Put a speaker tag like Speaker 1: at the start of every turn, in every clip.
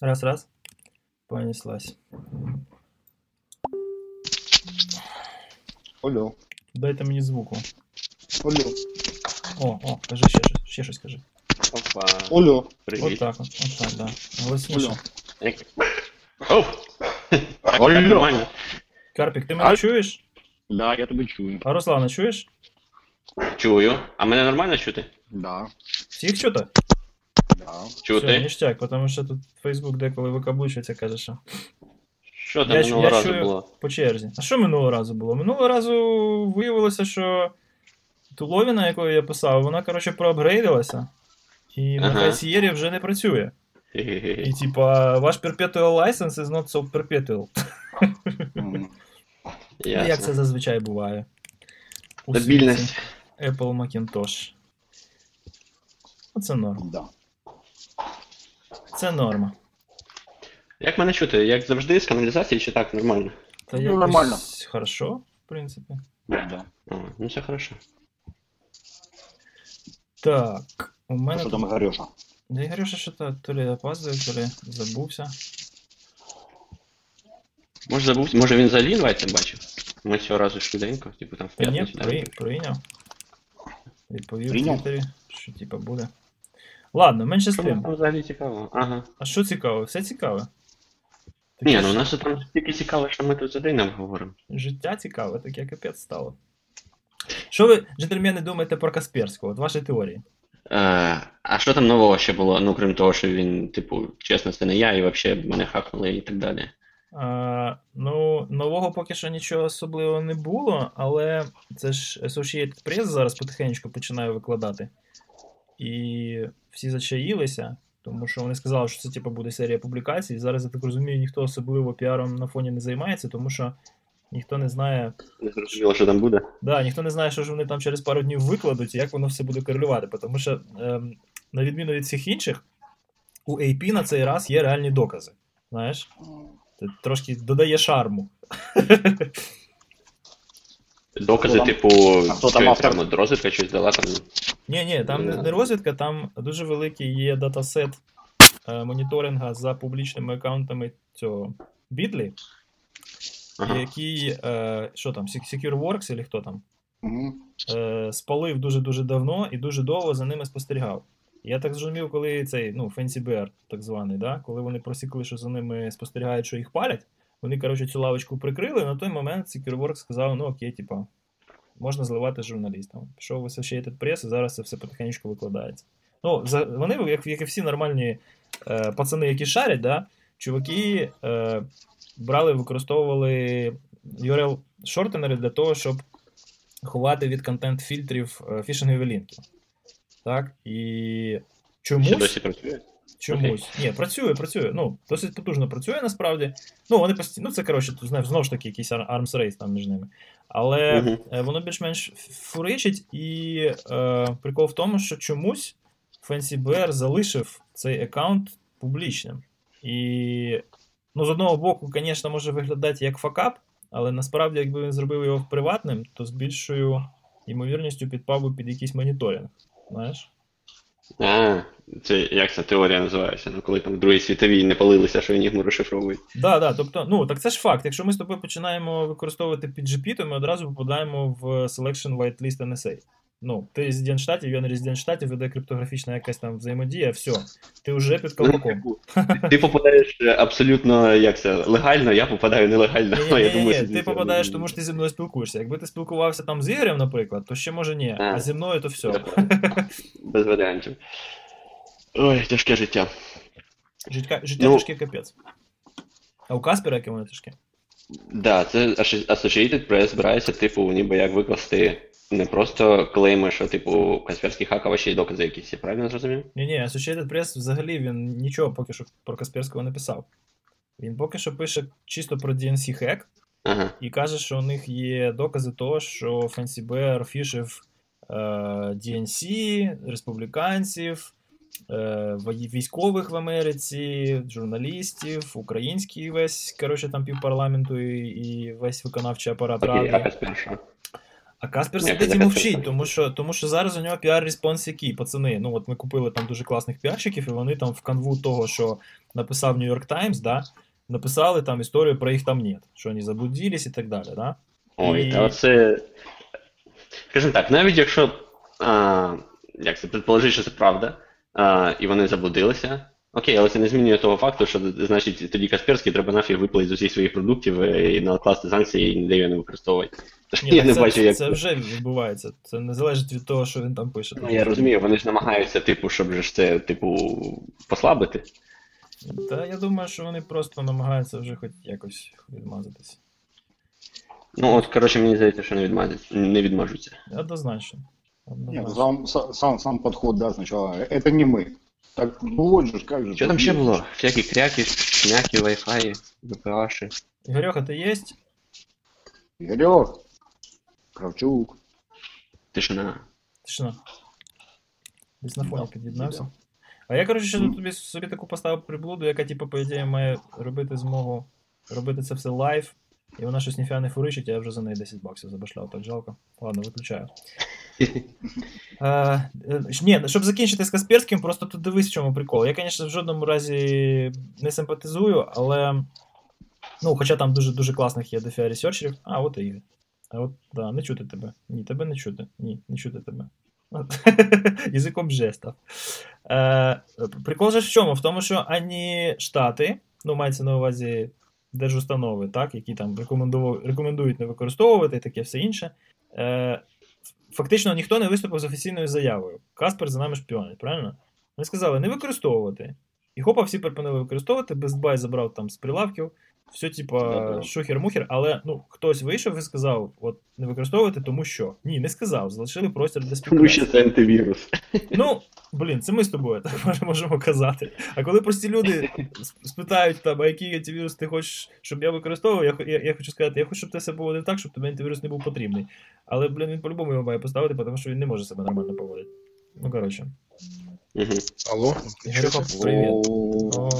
Speaker 1: Раз, раз. Понеслась.
Speaker 2: Алло.
Speaker 1: Дайте мені звуку.
Speaker 2: Алло.
Speaker 1: О, о, кажи ще щось, ще щось кажи.
Speaker 3: Опа.
Speaker 2: Алло.
Speaker 1: От
Speaker 3: Привіт.
Speaker 1: так, от, от так, да. Голосніше.
Speaker 3: Оу! Так, нормально.
Speaker 1: Карпік, ти мене
Speaker 2: А-
Speaker 1: чуєш?
Speaker 2: Да, я тебе чую.
Speaker 1: А Руслана, чуєш?
Speaker 3: Чую. А мене нормально чути?
Speaker 2: Да.
Speaker 1: Всіх чути?
Speaker 2: Да.
Speaker 1: Все,
Speaker 3: Чути?
Speaker 1: ніштяк, тому що тут Фейсбук деколи викаблучується, каже, що
Speaker 3: Що там
Speaker 1: Я-
Speaker 3: минулого
Speaker 1: я
Speaker 3: разу
Speaker 1: чую-
Speaker 3: було?
Speaker 1: по черзі. А що минулого разу було? Минулого разу виявилося, що туловіна, яку я писав, вона, коротше, проапгрейдилася. І на
Speaker 3: Ага.
Speaker 1: Хайсієрі вже не працює. І типа, ваш perpetual license is not so perpetual.
Speaker 2: М.
Speaker 1: Ну, Як це зазвичай буває. У
Speaker 3: Стабільність.
Speaker 1: Apple Macintosh. Оце норм.
Speaker 2: Да.
Speaker 1: Це норма.
Speaker 3: Як мене чути? Як завжди, з каналізації чи так нормально?
Speaker 1: Та
Speaker 2: Ну,
Speaker 1: якось
Speaker 2: нормально.
Speaker 1: Хорошо, в принципі.
Speaker 2: Да.
Speaker 3: О, ну все хорошо.
Speaker 1: Так, у
Speaker 2: А
Speaker 1: мене.
Speaker 2: що там Гарюша?
Speaker 1: Да і Гарюша що то то лі опаздує, то лі забувся.
Speaker 3: Може забув, може він взагалі інвайт не бачив? Ми цього разу швиденько, типу там в
Speaker 1: Та ні,
Speaker 3: п'ятницю. да?
Speaker 1: при, прийняв. Відповів в
Speaker 2: Прийняв?
Speaker 1: Твіттері, що типа буде. Ладно, менше з тим.
Speaker 3: там взагалі цікаво? Ага.
Speaker 1: А що цікаво? Все цікаве.
Speaker 3: Ні, ну у нас там тільки цікаво, що ми тут за день обговоримо.
Speaker 1: Життя цікаве, таке капець стало. Що ви, джентльмени, думаєте про Касперського? От ваші теорії.
Speaker 3: Е, а що там нового ще було? Ну, крім того, що він, типу, чесно, це не я, і взагалі мене хакнули і так далі.
Speaker 1: А, ну, нового поки що нічого особливого не було, але це ж Associated Press зараз потихеньку починає викладати. І всі зачаїлися, тому що вони сказали, що це типу, буде серія публікацій. Зараз, я так розумію, ніхто особливо піаром на фоні не займається, тому що ніхто не знає,
Speaker 3: Не зрозуміло, що там буде.
Speaker 1: да, ніхто не знає, що ж вони там через пару днів викладуть і як воно все буде корелювати. Тому що, ем, на відміну від всіх інших, у AP на цей раз є реальні докази. Знаєш? Це трошки додає шарму.
Speaker 3: Докази,
Speaker 2: там-
Speaker 3: типу,
Speaker 2: а хто там автор?
Speaker 3: там от розвідка щось дала там.
Speaker 1: Ні, ні, там не, не розвідка, там дуже великий є датасет е, моніторинга за публічними аккаунтами цього Бітлі,
Speaker 3: Ага.
Speaker 1: який, е, що там, Sec- SecureWorks, чи хто там,
Speaker 2: Мгм.
Speaker 1: е, спалив дуже-дуже давно і дуже довго за ними спостерігав. Я так зрозумів, коли цей, ну, Fancy Bear, так званий, да? коли вони просікли, що за ними спостерігають, що їх палять, вони, коротше, цю лавочку прикрили. На той момент SecureWorks сказав, ну окей, типа, можна зливати журналістам. Пішов в Associated Press, і зараз це все потихеньку викладається. Ну, за, вони, як, як і всі нормальні е, пацани, які шарять, да, чуваки е, брали, використовували URL шортенери для того, щоб ховати від контент-фільтрів е, фішингові лінки. Так? І чомусь.
Speaker 3: Ще досі працює?
Speaker 1: Чомусь. Ні, працює, працює. Ну, досить потужно працює насправді. Ну, вони постійно. Ну, це, коротше, ти знаєш, знову ж таки, якийсь ар- arms race там між ними. Але е, воно більш-менш фуричить, і е, прикол в тому, що чомусь Fancy Bear залишив цей аккаунт публічним. І, ну, з одного боку, звісно, може виглядати як факап, але насправді, якби він зробив його приватним, то з більшою ймовірністю підпав би під якийсь моніторинг. Знаєш?
Speaker 3: А, це як ця теорія називається? Ну, коли там в Другій світовій не палилися, що енігму розшифровують.
Speaker 1: Да, да, тобто, ну так це ж факт. Якщо ми з тобою починаємо використовувати PGP, то ми одразу попадаємо в Selection Whitelist NSA. Ну, ти резидент штатів, я не резидент штатів, веде криптографічна якась там взаємодія, все, ти вже під колпаком.
Speaker 3: Ти попадаєш е, абсолютно як це, легально, я попадаю нелегально.
Speaker 1: Ні,
Speaker 3: Я
Speaker 1: ні,
Speaker 3: думаю,
Speaker 1: ні, ти попадаєш, тому що ти зі мною спілкуєшся. Якби ти спілкувався там з Ігорем, наприклад, то ще може ні.
Speaker 3: А.
Speaker 1: А зі мною то все.
Speaker 3: Без варіантів. Ой, тяжке життя.
Speaker 1: Життя, життя
Speaker 3: Ну.
Speaker 1: тяжке капець. А у Каспера яке воно тяжке?
Speaker 3: Да, це Associated Press збирається, типу, ніби як викласти не просто клейми, що, типу, Касперський хак, а ще й докази якісь. Я правильно зрозумів?
Speaker 1: Ні, ні, Associated Press взагалі він нічого поки що про Касперського не писав. Він поки що пише чисто про DNC хек,
Speaker 3: Ага.
Speaker 1: і каже, що у них є докази того, що Fancy Bear фішив е, DNC, республіканців, е, військових в Америці, журналістів, український весь, коротше, там півпарламенту і, і весь виконавчий апарат ради. А Каспер сидить і мовчить, тому що, тому що зараз у нього піар-response який, пацани. Ну от ми купили там дуже класних піарщиків, і вони там в канву того, що написав New York Times, да, написали там історію про їх там нет, що вони заблудились і так далі. Да?
Speaker 3: Ой,
Speaker 1: І-
Speaker 3: та оце. Скажімо так, навіть якщо. А, як це предположити, що це правда, а, і вони заблудилися. Окей, але це не змінює того факту, що значить тоді Касперський треба нафіг випиляти з усіх своїх продуктів е, і накласти санкції і ніде його не використовувати. Тож
Speaker 1: Ні,
Speaker 3: я
Speaker 1: так
Speaker 3: не
Speaker 1: це,
Speaker 3: бачу, як.
Speaker 1: це вже відбувається. Це не залежить від того, що він там пише.
Speaker 3: Ну, я розумію, вони ж намагаються, типу, щоб же ж це, типу, послабити.
Speaker 1: Та я думаю, що вони просто намагаються вже хоч якось відмазатися.
Speaker 3: Ну, от, коротше, мені здається, що не відмажуться. Не відмажуться.
Speaker 1: Однозначно.
Speaker 2: Нет,
Speaker 1: Однозначно.
Speaker 2: сам, сам, сам подход, да, сначала. Это не мы. Так, ну вот же, как же.
Speaker 3: Що там ще було? Всякі кряки, шняки, вайфаї, WPA ші.
Speaker 1: Ігорьоха, ти єсть?
Speaker 2: Игорек, Кравчук.
Speaker 3: Тишина.
Speaker 1: Тишина. Десь на фоні під'єднався. А я, коротше, ще тут тобі собі таку поставив приблуду, яка, типу, по ідеї, має робити змогу робити це все live, і вона щось ніфіга не фуричить, я вже за неї 10 баксів забашляв, так жалко. Ладно, виключаю. Е, е, ні, щоб закінчити з Касперським, просто тут дивись, в чому прикол. Я, звісно, в жодному разі не симпатизую, але. Ну, хоча там дуже дуже класних є DeFi ресерчерів. А, от і Ігор. А от, да, не чути тебе. Ні, тебе не чути. Ні, не чути тебе. Язиком жестів. Е, прикол же в чому? В тому, що ані Штати, ну, мається на увазі держустанови, так, які там рекомендують не використовувати і таке все інше. Е, фактично ніхто не виступив з офіційною заявою. Каспер за нами шпіонить, правильно? Вони сказали не використовувати. І хопа, всі припинили використовувати, Best Buy забрав там з прилавків, все, типа, шухер-мухер, але ну, хтось вийшов і сказав, от не використовувати, тому що. Ні, не сказав, залишили простір для
Speaker 3: Тому що це антивірус.
Speaker 1: Ну, блін, це ми з тобою так можемо казати. А коли прості люди спитають, там, а який антивірус ти хочеш, щоб я використовував, я, я, я хочу сказати, я хочу, щоб ти себе поводив так, щоб тобі антивірус не був потрібний. Але, блін, він по-любому його має поставити, тому що він не може себе нормально поводити. Ну, коротше.
Speaker 3: Угу.
Speaker 4: Алло,
Speaker 1: привіт.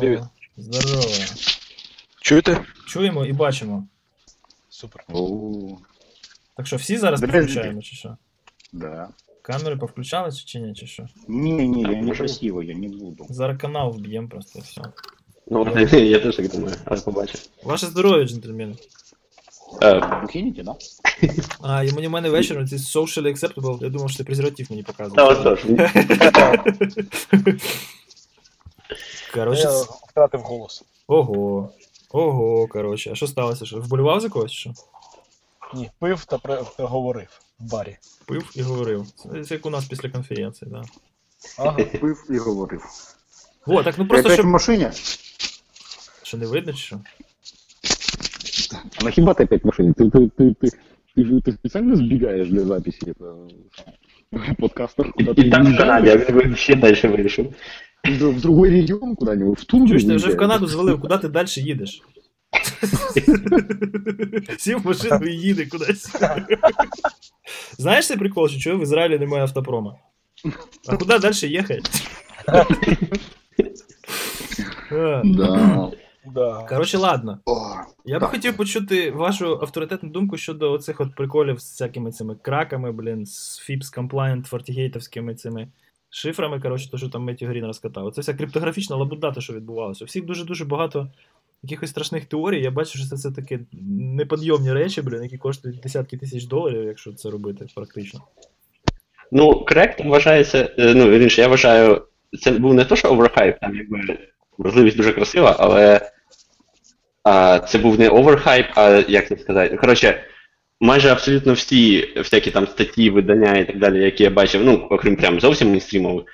Speaker 4: Привіт.
Speaker 1: Здорово.
Speaker 4: Чуєте?
Speaker 1: Чуємо і бачимо.
Speaker 4: Супер.
Speaker 2: о,
Speaker 1: Так що, всі зараз
Speaker 2: Подожди.
Speaker 1: підключаємо, чи що?
Speaker 2: Да.
Speaker 1: Камери повключали, чи, чи ні, чи що?
Speaker 2: Не-не, я
Speaker 3: можем?
Speaker 2: некрасиво, я не буду.
Speaker 1: Зараз канал вб'ємо просто і все.
Speaker 3: Ну, я теж так думаю, але побачив.
Speaker 1: Ваше здоров'я, джентльмени.
Speaker 3: Е,
Speaker 2: кинете, да?
Speaker 1: А, і мені в мене вечором ці socially acceptable, я думав, що ти презерватив мені
Speaker 3: Та
Speaker 1: показував.
Speaker 3: отож.
Speaker 1: Коротше,
Speaker 4: Я
Speaker 1: с-
Speaker 4: втратив голос.
Speaker 1: ого. Ого, коротше. А що сталося? Що, вболівав за когось? чи Що?
Speaker 4: Ні, пив та пре- та говорив в барі.
Speaker 1: Пив і говорив. Це, це як у нас після конференції, да.
Speaker 4: Ага.
Speaker 2: Пыв и говорив.
Speaker 1: О, так ну
Speaker 2: Ты
Speaker 1: просто
Speaker 2: опять в
Speaker 1: щоб.
Speaker 2: машине?
Speaker 1: Що не видно, чи що?
Speaker 2: А нахиба ты опять в машине? Ты, ты, ты, ты, ты, же- ты специально сбегаешь для записи этого подкаста куда-то?
Speaker 3: І там в
Speaker 2: уезжаешь?
Speaker 3: Канаді, а він би ще далі вирішив.
Speaker 2: В другой регион куда-нибудь, в тундру
Speaker 1: Чуєш, ти вже в? Канаду звалив, куди ти далі їдеш? Сів в машину і їде кудись. Знаєш цей прикол, що чого в Ізраїлі немає автопрома? А куди далі їхати?
Speaker 2: Да.
Speaker 4: Да.
Speaker 1: Коротше, ладно.
Speaker 2: О,
Speaker 1: Я би хотів почути вашу авторитетну думку щодо оцих от приколів з всякими цими краками, блін, з FIPS compliant фортігейтовськими цими шифрами, коротше, то, що там Меттю Грін розкатав. Це вся криптографічна лабуда, те, що відбувалося. У всіх дуже-дуже багато якихось страшних теорій. Я бачу, що це все таки неподйомні речі, блін, які коштують десятки тисяч доларів, якщо це робити практично.
Speaker 3: Ну, корект вважається, е, ну, вірніше, я вважаю, це був не то, що overhype, там якби можливість дуже красива, але а, це був не overhype, а як це сказати. Коротше, майже абсолютно всі всякі там статті, видання і так далі, які я бачив, ну, окрім прям зовсім мейнстрімових,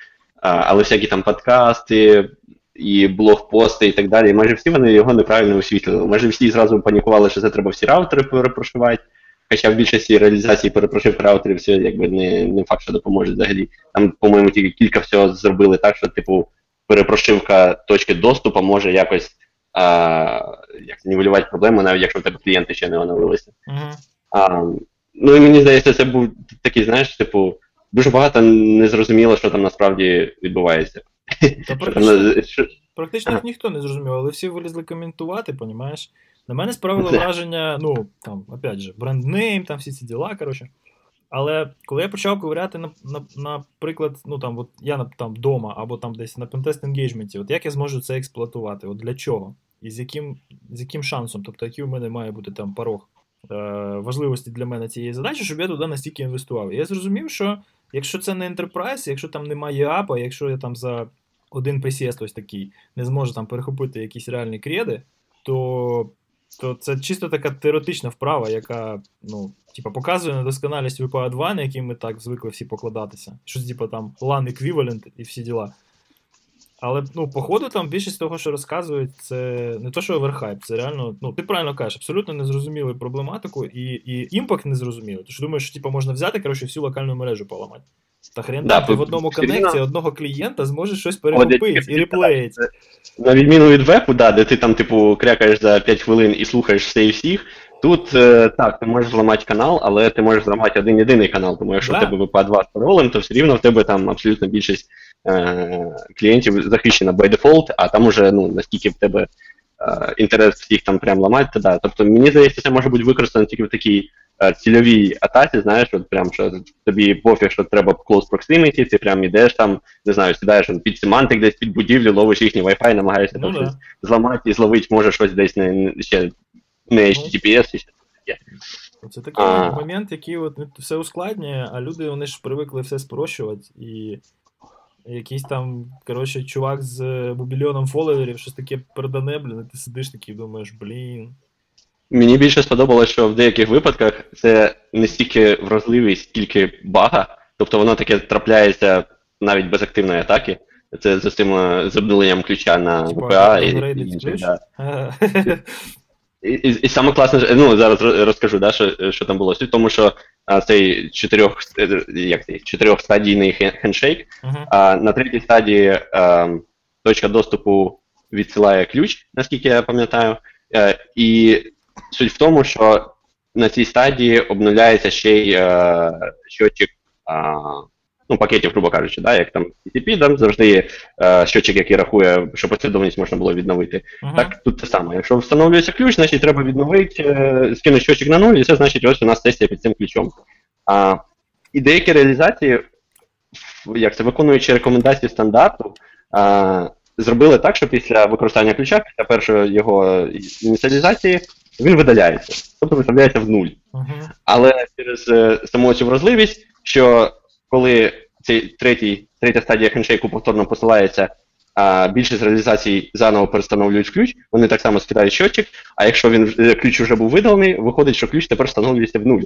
Speaker 3: але всякі там подкасти і блогпости і так далі, майже всі вони його неправильно освітлили. Майже всі зразу панікували, що це треба всі раутери перепрошувати. Хоча в більшості реалізації перепрошив раутерів це якби не, не факт, що допоможе взагалі. Там, по-моєму, тільки кілька всього зробили так, що, типу, перепрошивка точки доступу може якось а, як нівелювати проблему, навіть якщо в тебе клієнти ще не оновилися.
Speaker 1: Угу.
Speaker 3: А, ну і мені здається, це був такий, знаєш, типу, дуже багато незрозуміло, що там насправді відбувається.
Speaker 1: Та практично,
Speaker 3: що-
Speaker 1: практично ніхто не зрозумів, але всі вилізли коментувати, понімаєш? На мене справило враження, ну, там, опять же, бренднейм, там всі ці діла, коротше. Але коли я почав ковиряти, на, на, наприклад, ну там, от я там вдома або там десь на Pentest Engagement, от як я зможу це експлуатувати? От для чого? І з яким, з яким шансом? Тобто, який у мене має бути там порог важливості для мене цієї задачі, щоб я туди настільки інвестував. Я зрозумів, що якщо це не Enterprise, якщо там немає апа, якщо я там за один присіст ось такий не зможу там перехопити якісь реальні креди, то, то це чисто така теоретична вправа, яка ну, типа, показує недосконалість VPA 2, на який ми так звикли всі покладатися. Щось типа там LAN equivalent і всі діла. Але ну, походу, там більшість того, що розказують, це не то, що overhype, це реально, ну, ти правильно кажеш, абсолютно не зрозуміли проблематику і, і impact не зрозуміли. Ти ж думаєш, що типу, можна взяти коротше, всю локальну мережу поламати. Та хрен
Speaker 3: Да,
Speaker 1: ти в одному коннекті одного клієнта зможеш щось
Speaker 3: тільки
Speaker 1: і реплеїти.
Speaker 3: На відміну від вебу, да, де ти там, типу, крякаєш за 5 хвилин і слухаєш все і всіх. Тут е, так, ти можеш зламати канал, але ти можеш зламати один єдиний канал, тому якщо
Speaker 1: Да.
Speaker 3: в тебе WPA2 з паролем, то все рівно в тебе там абсолютно більшість клієнтів захищена by default, а там уже ну, наскільки в тебе е, інтерес всіх там прям ламати, то да. Тобто мені здається, це може бути використано тільки в такій е, цільовій атаці, знаєш, от прям що тобі пофіг, що треба close proximity, ти прям ідеш там, не знаю, сідаєш під семантик десь під будівлю, ловиш їхній Wi-Fi, намагаєшся
Speaker 1: Ну
Speaker 3: там
Speaker 1: да.
Speaker 3: щось зламати і зловити, може щось десь не, ще не HTTPS, і ще таке.
Speaker 1: Це такий
Speaker 3: А.
Speaker 1: момент, який от ну, все ускладнює, а люди вони ж привикли все спрощувати. І якийсь там, коротше, чувак з е, бубільйоном фоловерів, щось таке передане, блін, і ти сидиш такий думаєш, блін.
Speaker 3: Мені більше сподобалось, що в деяких випадках це не стільки вразливість, скільки бага. Тобто воно таке трапляється навіть без активної атаки. Це з цим з обнуленням ключа на VPA і,
Speaker 1: апгрейдить
Speaker 3: і, да. І, і, і саме класне, ну зараз роз- розкажу, да, що, що там було. Суть в тому, що а, цей чотирьох, е, як цей, чотирьохстадійний хен- хендшейк
Speaker 1: Мгм.
Speaker 3: А на третій стадії е, точка доступу відсилає ключ, наскільки я пам'ятаю. Е, і суть в тому, що на цій стадії обнуляється ще й е, щотчик ну, пакетів, грубо кажучи, да, як там TCP, там завжди є е, щотчик, який рахує, що послідовність можна було відновити.
Speaker 1: Мгм.
Speaker 3: Так, тут те саме. Якщо встановлюється ключ, значить треба відновити, е, скинути щочик на нуль, і це значить ось у нас сесія під цим ключом. А, і деякі реалізації, як це виконуючи рекомендації стандарту, а, зробили так, що після використання ключа, після першої його ініціалізації, він видаляється, тобто виставляється в нуль.
Speaker 1: Мгм.
Speaker 3: Але через е, саму цю вразливість, що коли цей третій, третя стадія хендшейку повторно посилається, а більшість реалізацій заново перестановлюють ключ, вони так само скидають щотчик, а якщо він е, ключ вже був видалений, виходить, що ключ тепер встановлюється в нуль.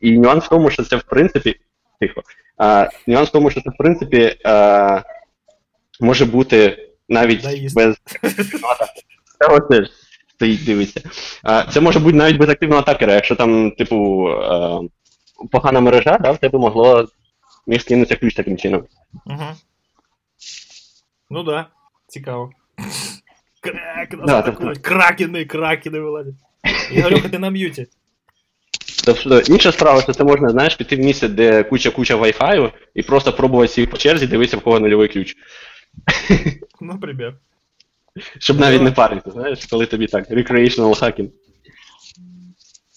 Speaker 3: І нюанс в тому, що це в принципі. Тихо. А, нюанс в тому, що це в принципі а, може бути навіть без. Та стоїть, дивиться. А, це може бути навіть без активного атакера, якщо там, типу, а, погана мережа, да, в тебе могло міг скинутися ключ таким чином.
Speaker 1: Мгм. Ну да, цікаво. Крак, нас
Speaker 3: Да,
Speaker 1: атакують. Кракени, кракени вилазять. Ігорюха, ти на м'юті.
Speaker 3: Тобто інша справа, що це можна, знаєш, піти в місце, де куча-куча Wi-Fi, і просто пробувати всіх по черзі, дивитися, в кого нульовий ключ.
Speaker 1: Наприклад.
Speaker 3: Щоб навіть не паритися, знаєш, коли тобі так, recreational hacking.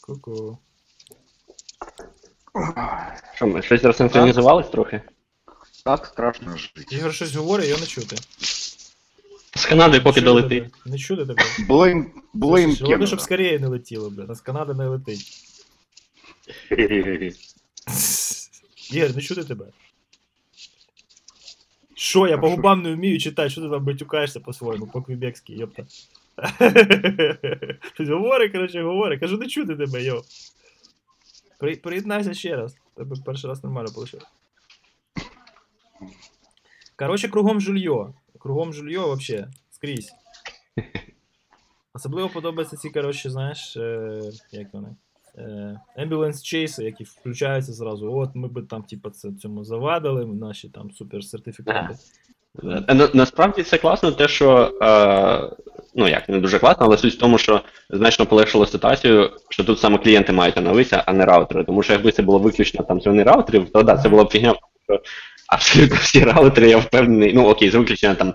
Speaker 1: Ку-ку.
Speaker 3: Що ми, щось розсинхронізувались трохи?
Speaker 2: Так страшно жити.
Speaker 1: Ігор щось говорить, його не чути.
Speaker 3: З Канади поки
Speaker 1: Чути
Speaker 3: долетить.
Speaker 1: тебе. Не чути тебе.
Speaker 2: Їм, було їм
Speaker 1: Головне, щоб скоріше не летіло, бля. Нас Канада не летить. Ігор, не чути тебе. Що, я по
Speaker 2: Хорошо.
Speaker 1: губам не вмію читати, що ти там батюкаєшся по-своєму, по-квебекськи, йопта. Щось говори, коротше, говори. Кажу, не чути тебе, йо. При, приєднайся ще раз. Тебе перший раз нормально вийшло. Коротше, кругом жульйо. Кругом жульйо вообще, скрізь. Особливо подобаються ці, коротше, знаєш, е, як вони. Е, ambulance чейси, які включаються зразу. От ми би там, типа, це цьому завадили, наші там супер сертифікати.
Speaker 3: Е, На, насправді це класно, те, що е, ну як не дуже класно, але суть в тому, що значно полегшило ситуацію, що тут саме клієнти мають оновитися, а не раутери. Тому що якби це було виключно там зони раутерів, то да, це була б фігня, що абсолютно всі раутери, я впевнений, ну окей, з виключенням там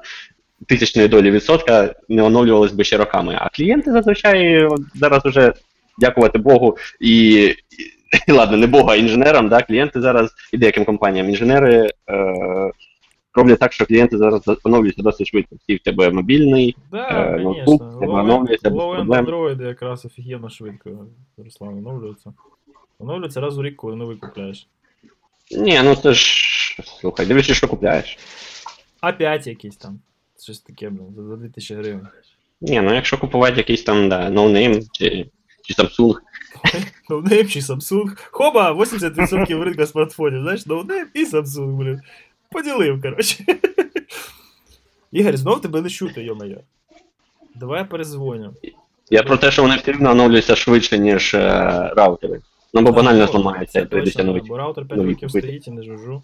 Speaker 3: тисячної долі відсотка не оновлювались би ще роками. А клієнти зазвичай зараз уже. Дякувати Богу, і і ладно, не Бога, а інженерам, да, клієнти зараз і деяким компаніям. Інженери е, роблять так, що клієнти зараз оновлюються досить швидко. Всі в тебе мобільний,
Speaker 1: Да,
Speaker 3: Е,
Speaker 1: конечно.
Speaker 3: ноутбук, тебе оновлюється без
Speaker 1: Low-end
Speaker 3: проблем.
Speaker 1: Android якраз офігенно швидко, Руслан, оновлюється. Оновлюється раз у рік, коли новий купляєш.
Speaker 3: Ні, ну це ж. Слухай, дивишся, що купляєш.
Speaker 1: А5 якийсь там. Щось таке, блін, за за 2000 гривень.
Speaker 3: Ні, ну якщо купувати якийсь там, да, ноунейм чи, чи Samsung,
Speaker 1: Ноунейм чи Samsung. Хоба, 80% ринку смартфонів, знаєш, ноунейм і Samsung, блін. Поділив, коротше. Ігор, знов тебе не чути, йо-моє. Давай я перезвоню.
Speaker 3: я про те, що вони все рівно оновлюються швидше, ніж е, раутери. Ну, бо банально зламаються
Speaker 1: це
Speaker 3: і прийдеться
Speaker 1: точно,
Speaker 3: новий.
Speaker 1: Бо раутер 5
Speaker 3: нові
Speaker 1: років
Speaker 3: купити.
Speaker 1: стоїть і не жужу.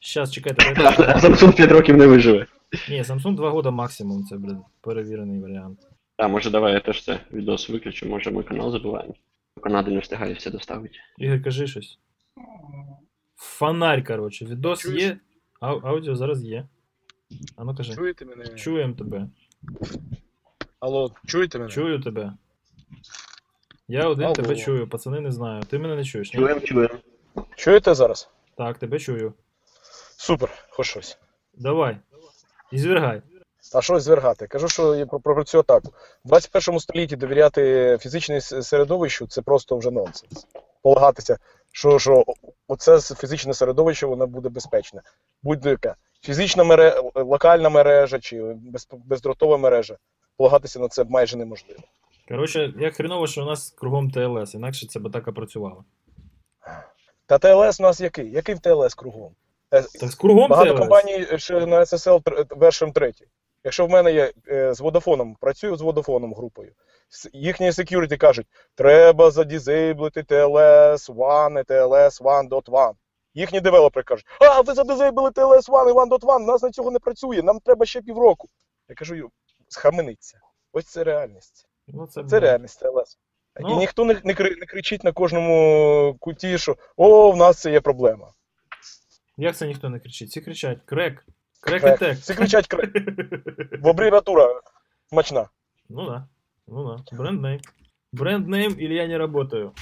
Speaker 1: Щас, чекайте,
Speaker 3: А
Speaker 1: дайте.
Speaker 3: Samsung 5 років не виживе.
Speaker 1: Ні, Samsung 2 года максимум, це, блін, перевірений варіант.
Speaker 3: А, може давай я теж це відос виключу, може ми канал забуваємо. Канади не встигає все доставити.
Speaker 1: Ігор, кажи щось. Фонарь, коротше, відос
Speaker 5: Чуєш?
Speaker 1: є. Ау- аудіо зараз є. А ну кажи.
Speaker 5: Чуєте мене?
Speaker 1: Чуємо тебе.
Speaker 5: Алло, чуєте мене?
Speaker 1: Чую тебе. Я один
Speaker 5: Алло.
Speaker 1: тебе чую, пацани не знаю. Ти мене не чуєш, ні?
Speaker 3: Чуємо, чуємо.
Speaker 4: Чуєте зараз?
Speaker 1: Так, тебе чую.
Speaker 4: Супер, хоч щось.
Speaker 1: Давай. І звергай.
Speaker 4: А що звергати? Кажу, що я про, про цю атаку. В 21 столітті довіряти фізичній середовищу це просто вже нонсенс. Полагатися, що, що оце фізичне середовище воно буде безпечне. Будь-яка фізична мережа, локальна мережа чи бездротова мережа. Полагатися на це майже неможливо.
Speaker 1: Коротше, як хреново, що у нас кругом ТЛС, інакше це б атака працювала.
Speaker 4: Та ТЛС у нас який? Який в ТЛС кругом? Е,
Speaker 1: Так з кругом
Speaker 4: Багато
Speaker 1: ТЛС.
Speaker 4: компаній ще на SSL тр- вершим третій. Якщо в мене є е, з Vodafone, працюю з Vodafone групою, їхні security кажуть, треба задізейблити TLS 1 і TLS 1.1. Їхні девелопери кажуть, а, ви задизейбили TLS 1 і 1.1, у нас на цього не працює, нам треба ще півроку. Я кажу, схамениться. Ось це реальність.
Speaker 1: Ну, це,
Speaker 4: Це реальність TLS.
Speaker 1: Ну.
Speaker 4: І ніхто не, не, не кричить на кожному куті, що о, в нас це є проблема.
Speaker 1: Як це ніхто не кричить? Всі кричать: крек, крек
Speaker 4: Крек.
Speaker 1: етек.
Speaker 4: Всі кричать крек. Бо абревіатура смачна.
Speaker 1: Ну да. Ну да. Бренд-нейм. Бренд-нейм или я не работаю.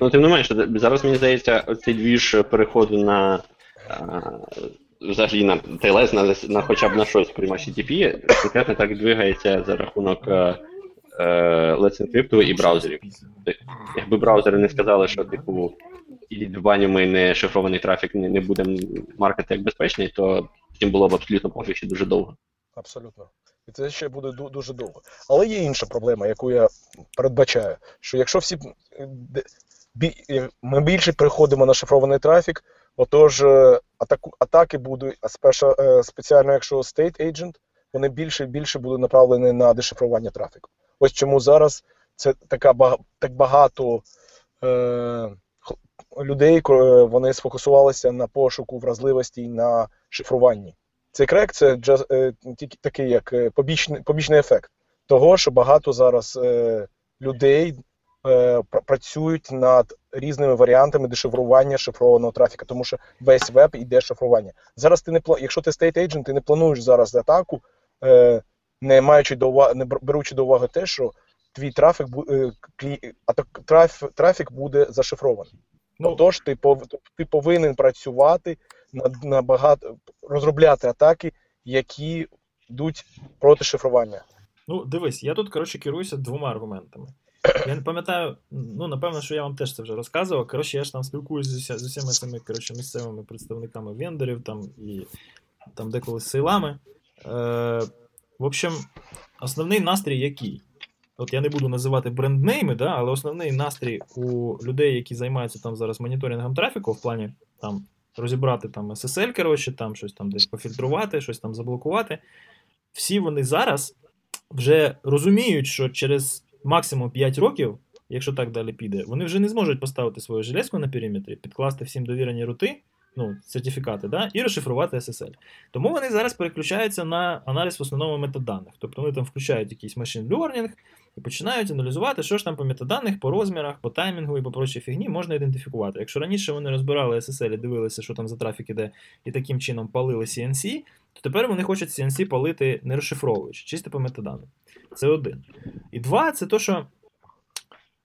Speaker 3: Ну, тим не менше, зараз мені здається, оцей двіж переходу на а, взагалі на TLS, на, на хоча б на щось, крім HTTP, конкретно так двигається за рахунок е, е, Let's Encrypt і браузерів. Якби браузери не сказали, що типу ідіть в баню, ми не шифрований трафік не, не будемо маркати як безпечний, то потім було б абсолютно пофіг ще дуже довго.
Speaker 4: Абсолютно. І це ще буде дуже довго. Але є інша проблема, яку я передбачаю, що якщо всі е, е, ми більше переходимо на шифрований трафік, отож е, атаки будуть, а спеціально якщо State Agent, вони більше і більше будуть направлені на дешифрування трафіку. Ось чому зараз це така так багато людей, вони сфокусувалися на пошуку вразливості на шифруванні. Цей крек це е, такий як е, побічний, побічний ефект того, що багато зараз е, людей працюють над різними варіантами дешифрування шифрованого трафіка, тому що весь веб іде шифрування. Зараз ти не пла- якщо ти state agent, ти не плануєш зараз атаку, не маючи до уваги, не беручи до уваги те, що твій трафік трафік буде зашифрований.
Speaker 1: Ну,
Speaker 4: Тож ти, пов, ти повинен працювати на, на багато розробляти атаки, які йдуть проти шифрування.
Speaker 1: Ну, дивись, я тут, коротше, керуюся двома аргументами. Я не пам'ятаю, ну, напевно, що я вам теж це вже розказував. Коротше, я ж там спілкуюся з, з усіма цими коротше, місцевими представниками вендорів там і там деколи з сейлами. Е, в общем, основний настрій який? От я не буду називати бренднейми, да, але основний настрій у людей, які займаються там зараз моніторингом трафіку, в плані там розібрати там SSL, коротше, там щось там десь пофільтрувати, щось там заблокувати. Всі вони зараз вже розуміють, що через максимум 5 років, якщо так далі піде, вони вже не зможуть поставити свою железку на периметрі, підкласти всім довірені рути, ну, сертифікати, да, і розшифрувати SSL. Тому вони зараз переключаються на аналіз в основному метаданих. Тобто вони там включають якийсь machine learning і починають аналізувати, що ж там по метаданих, по розмірах, по таймінгу і по прочій фігні можна ідентифікувати. Якщо раніше вони розбирали SSL і дивилися, що там за трафік іде, і таким чином палили CNC, то тепер вони хочуть CNC палити не розшифровуючи, чисто по метаданим. Це один. І два, це то, що,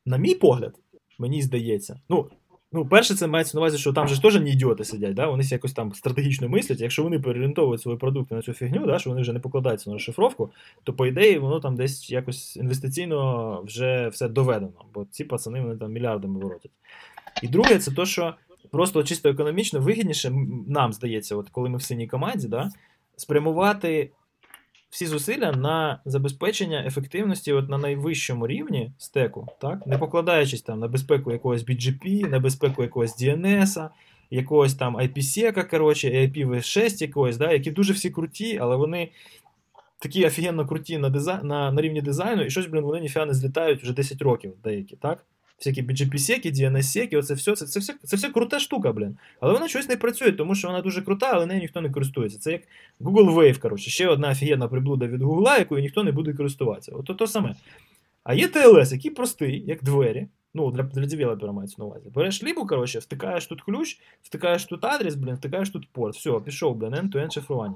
Speaker 1: на мій погляд, мені здається, ну, Ну, перше, це мається на увазі, що там же ж теж не ідіоти сидять, да? вони якось там стратегічно мислять. Якщо вони переорієнтовують свої продукти на цю фігню, да? що вони вже не покладаються на розшифровку, то по ідеї воно там десь якось інвестиційно вже все доведено, бо ці пацани вони там мільярдами воротять. І друге, це то, що просто чисто економічно вигідніше, нам здається, от коли ми в синій команді, да? спрямувати всі зусилля на забезпечення ефективності от на найвищому рівні стеку, так? не покладаючись там на безпеку якогось BGP, на безпеку якогось DNS, якогось там IPsec, коротше, IPv6 якогось, да? які дуже всі круті, але вони такі офігенно круті на, дизай... на, на рівні дизайну, і щось, блін, вони ніфіга не злітають вже 10 років деякі, так? Всякі BGP-секи, DNS-секи, оце все, це, це, все, це все крута штука, блін. Але вона щось не працює, тому що вона дуже крута, але нею ніхто не користується. Це як Google Wave, коротше, ще одна офігенна приблуда від Google, якою ніхто не буде користуватися. От то, то саме. А є TLS, який простий, як двері. Ну, для, для девелопера мається на увазі. Береш лібу, коротше, втикаєш тут ключ, втикаєш тут адрес, блін, втикаєш тут порт. Все, пішов, блін, end-to-end шифрування.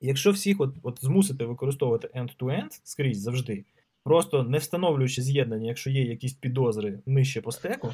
Speaker 1: Якщо всіх от, от змусити використовувати end-to-end скрізь завжди, просто не встановлюючи з'єднання, якщо є якісь підозри нижче по стеку,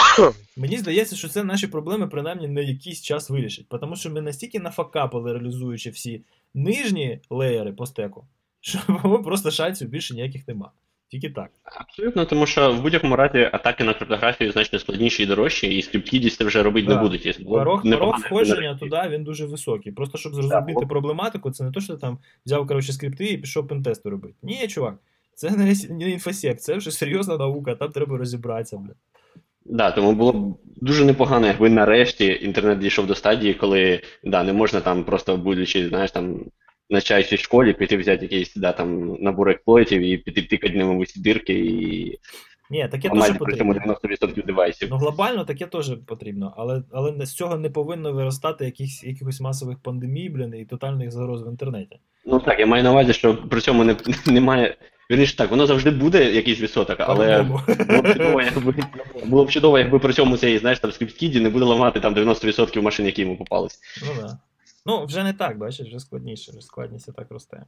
Speaker 1: мені здається, що це наші проблеми принаймні на якийсь час вирішить. Тому що ми настільки нафакапили, реалізуючи всі нижні леєри по стеку, що просто шансів більше ніяких нема. Тільки так.
Speaker 3: Абсолютно, тому що в будь-якому разі атаки на криптографію значно складніші і дорожчі, і скрипт це вже робити
Speaker 1: Да.
Speaker 3: не будуть.
Speaker 1: Порог, порог входження туди він дуже високий. Просто щоб зрозуміти
Speaker 3: бо-
Speaker 1: проблематику, це не то, що ти там взяв коротше, скрипти і пішов пентести робити. Ні, чувак, це не, не інфосек, це вже серйозна наука, там треба розібратися, бля.
Speaker 3: Да, тому було б дуже непогано, якби нарешті інтернет дійшов до стадії, коли да, не можна там просто будучи, знаєш, там навчаючись в школі, піти взяти якийсь да, там набор експлойтів і піти тикати ними в усі дирки і
Speaker 1: Ні, таке теж потрібно.
Speaker 3: 90% девайсів.
Speaker 1: Ну, глобально таке теж потрібно, але, але з цього не повинно виростати якихось, якихось масових пандемій, блін, і тотальних загроз в інтернеті.
Speaker 3: Ну так, я маю на увазі, що при цьому не, немає. Вірніше так, воно завжди буде якийсь відсоток, але було б чудово, якби було б чудово, якби при цьому цей, знаєш, там скрипт-кіді не буде ламати там 90% машин, які йому попались.
Speaker 1: Ну да. Ну, вже не так, бачиш, вже складніше, вже складність і так росте.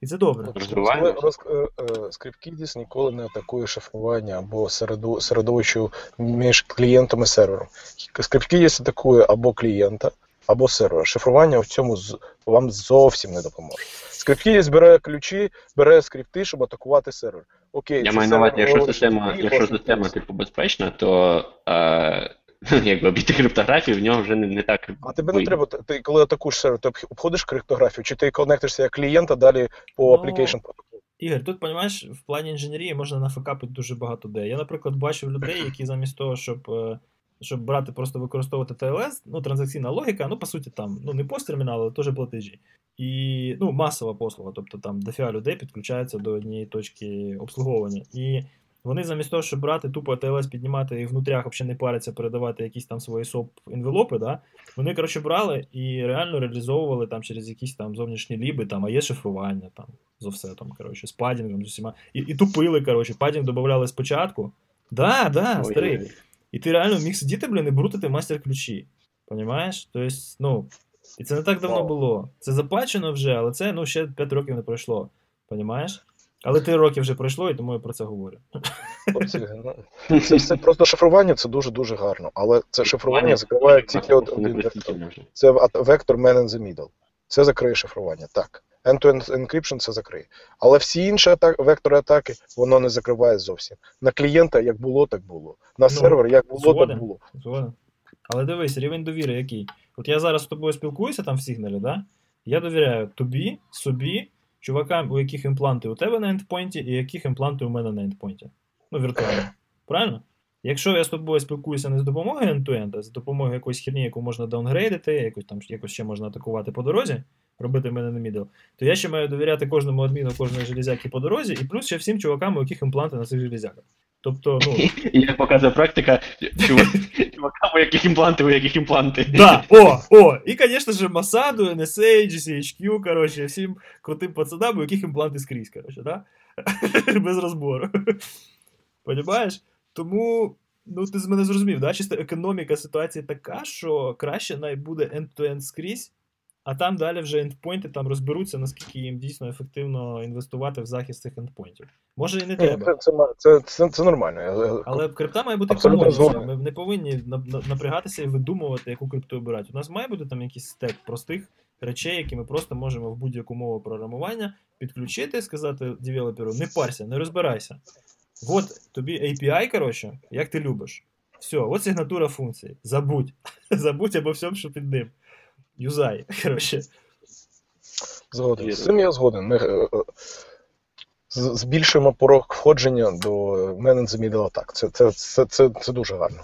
Speaker 1: І це добре.
Speaker 3: Розвиваємось.
Speaker 4: Роз, е, е, ніколи не атакує шифрування або середу, середовищу між клієнтом і сервером. ScriptKiddies атакує або клієнта, або сервер. Шифрування в цьому з- вам зовсім не допоможе. ScriptKiddies бере ключі, бере скрипти, щоб атакувати сервер. Окей,
Speaker 3: Я маю на увазі, якщо система, якщо система типу безпечна, то е, якби обійти криптографію в нього вже не, не так.
Speaker 4: А тебе не треба, ти ти коли атакуєш сервер, ти обходиш криптографію, чи ти коннектишся як клієнт, а далі по
Speaker 1: Ну,
Speaker 4: application протоколу.
Speaker 1: Ігор, тут, розумієш, в плані інженерії можна нафакапити дуже багато де. Я, наприклад, бачив людей, які замість того, щоб, е, щоб брати, просто використовувати TLS, ну, транзакційна логіка, ну, по суті, там, ну, не посттермінал, але теж платежі. І ну, масова послуга, тобто там дофіга людей підключаються до однієї точки обслуговування. І вони замість того, щоб брати тупо TLS, піднімати і внутрях взагалі не париться, передавати якісь там свої соп інвелопи, да? вони, коротше, брали і реально реалізовували там через якісь там зовнішні ліби, там, а є шифрування там з офсетом, коротше, з падінгом, з усіма. І, і тупили, коротше, падінг додавали спочатку. Да, да, старий. І ти реально міг сидіти, блін, і брутити мастер-ключі. Понімаєш? Тобто, ну. І це не так давно було. Це заплачено вже, але це ну, ще 5 років не пройшло. Понімаєш? Але 3 роки вже пройшло, і тому я про це говорю.
Speaker 4: Хлопці, ну, Це все просто шифрування, це дуже-дуже гарно. Але це шифрування закриває тільки один вектор. Це вектор man in the middle. Це закриє шифрування. Так. End-to-end encryption це закриє. Але всі інші атак, вектори атаки воно не закриває зовсім. На клієнта як було, так було. На
Speaker 1: Ну,
Speaker 4: сервер як було,
Speaker 1: згоден.
Speaker 4: так було.
Speaker 1: Згоден. Але дивись, рівень довіри який. От я зараз з тобою спілкуюся там в сигналі, да? Я довіряю тобі, собі, чувакам, у яких імпланти у тебе на endpoint і, і яких імпланти у мене на endpoint і. Ну, віртуально. Правильно? Якщо я з тобою спілкуюся не з допомогою end-to-end, а з допомогою якоїсь херні, яку можна downgrade ити, якось там якось ще можна атакувати по дорозі, робити man-in-the-middle, то я ще маю довіряти кожному адміну кожної железяки по дорозі, і плюс ще всім чувакам, у яких імпланти на цих железяках. Тобто, ну.
Speaker 3: І як показує практика, чувак- чувакам, у яких імпланти, у яких імпланти.
Speaker 1: Да, о, о, і, конечно же, Масаду, NSA, GCHQ, короче, всім крутим пацанам, у яких імпланти скрізь, короче, да? Без розбору. Понімаєш? Тому, ну, ти з мене зрозумів, да? Чисто економіка ситуації така, що краще най буде end-to-end скрізь, а там далі вже ендпойнти там розберуться, наскільки їм дійсно ефективно інвестувати в захист цих ендпойнтів. Може і не треба.
Speaker 4: це, це, це, це, це нормально. Я-
Speaker 1: Але крипта має бути
Speaker 4: Абсолютно
Speaker 1: Ми не повинні на- на- напрягатися і видумувати, яку крипту обирати. У нас має бути там якийсь стек простих речей, які ми просто можемо в будь-яку мову програмування підключити, сказати девелоперу, не парся, не розбирайся. От тобі API, коротше, як ти любиш. Все, от сигнатура функції. Забудь. Забудь обо всьому, що під ним. Юзай. Коротше.
Speaker 4: Згоден. З цим я згоден. Ми е, е, збільшуємо порог входження до Man in the Middle Attack. Це, це, це, це, це дуже гарно.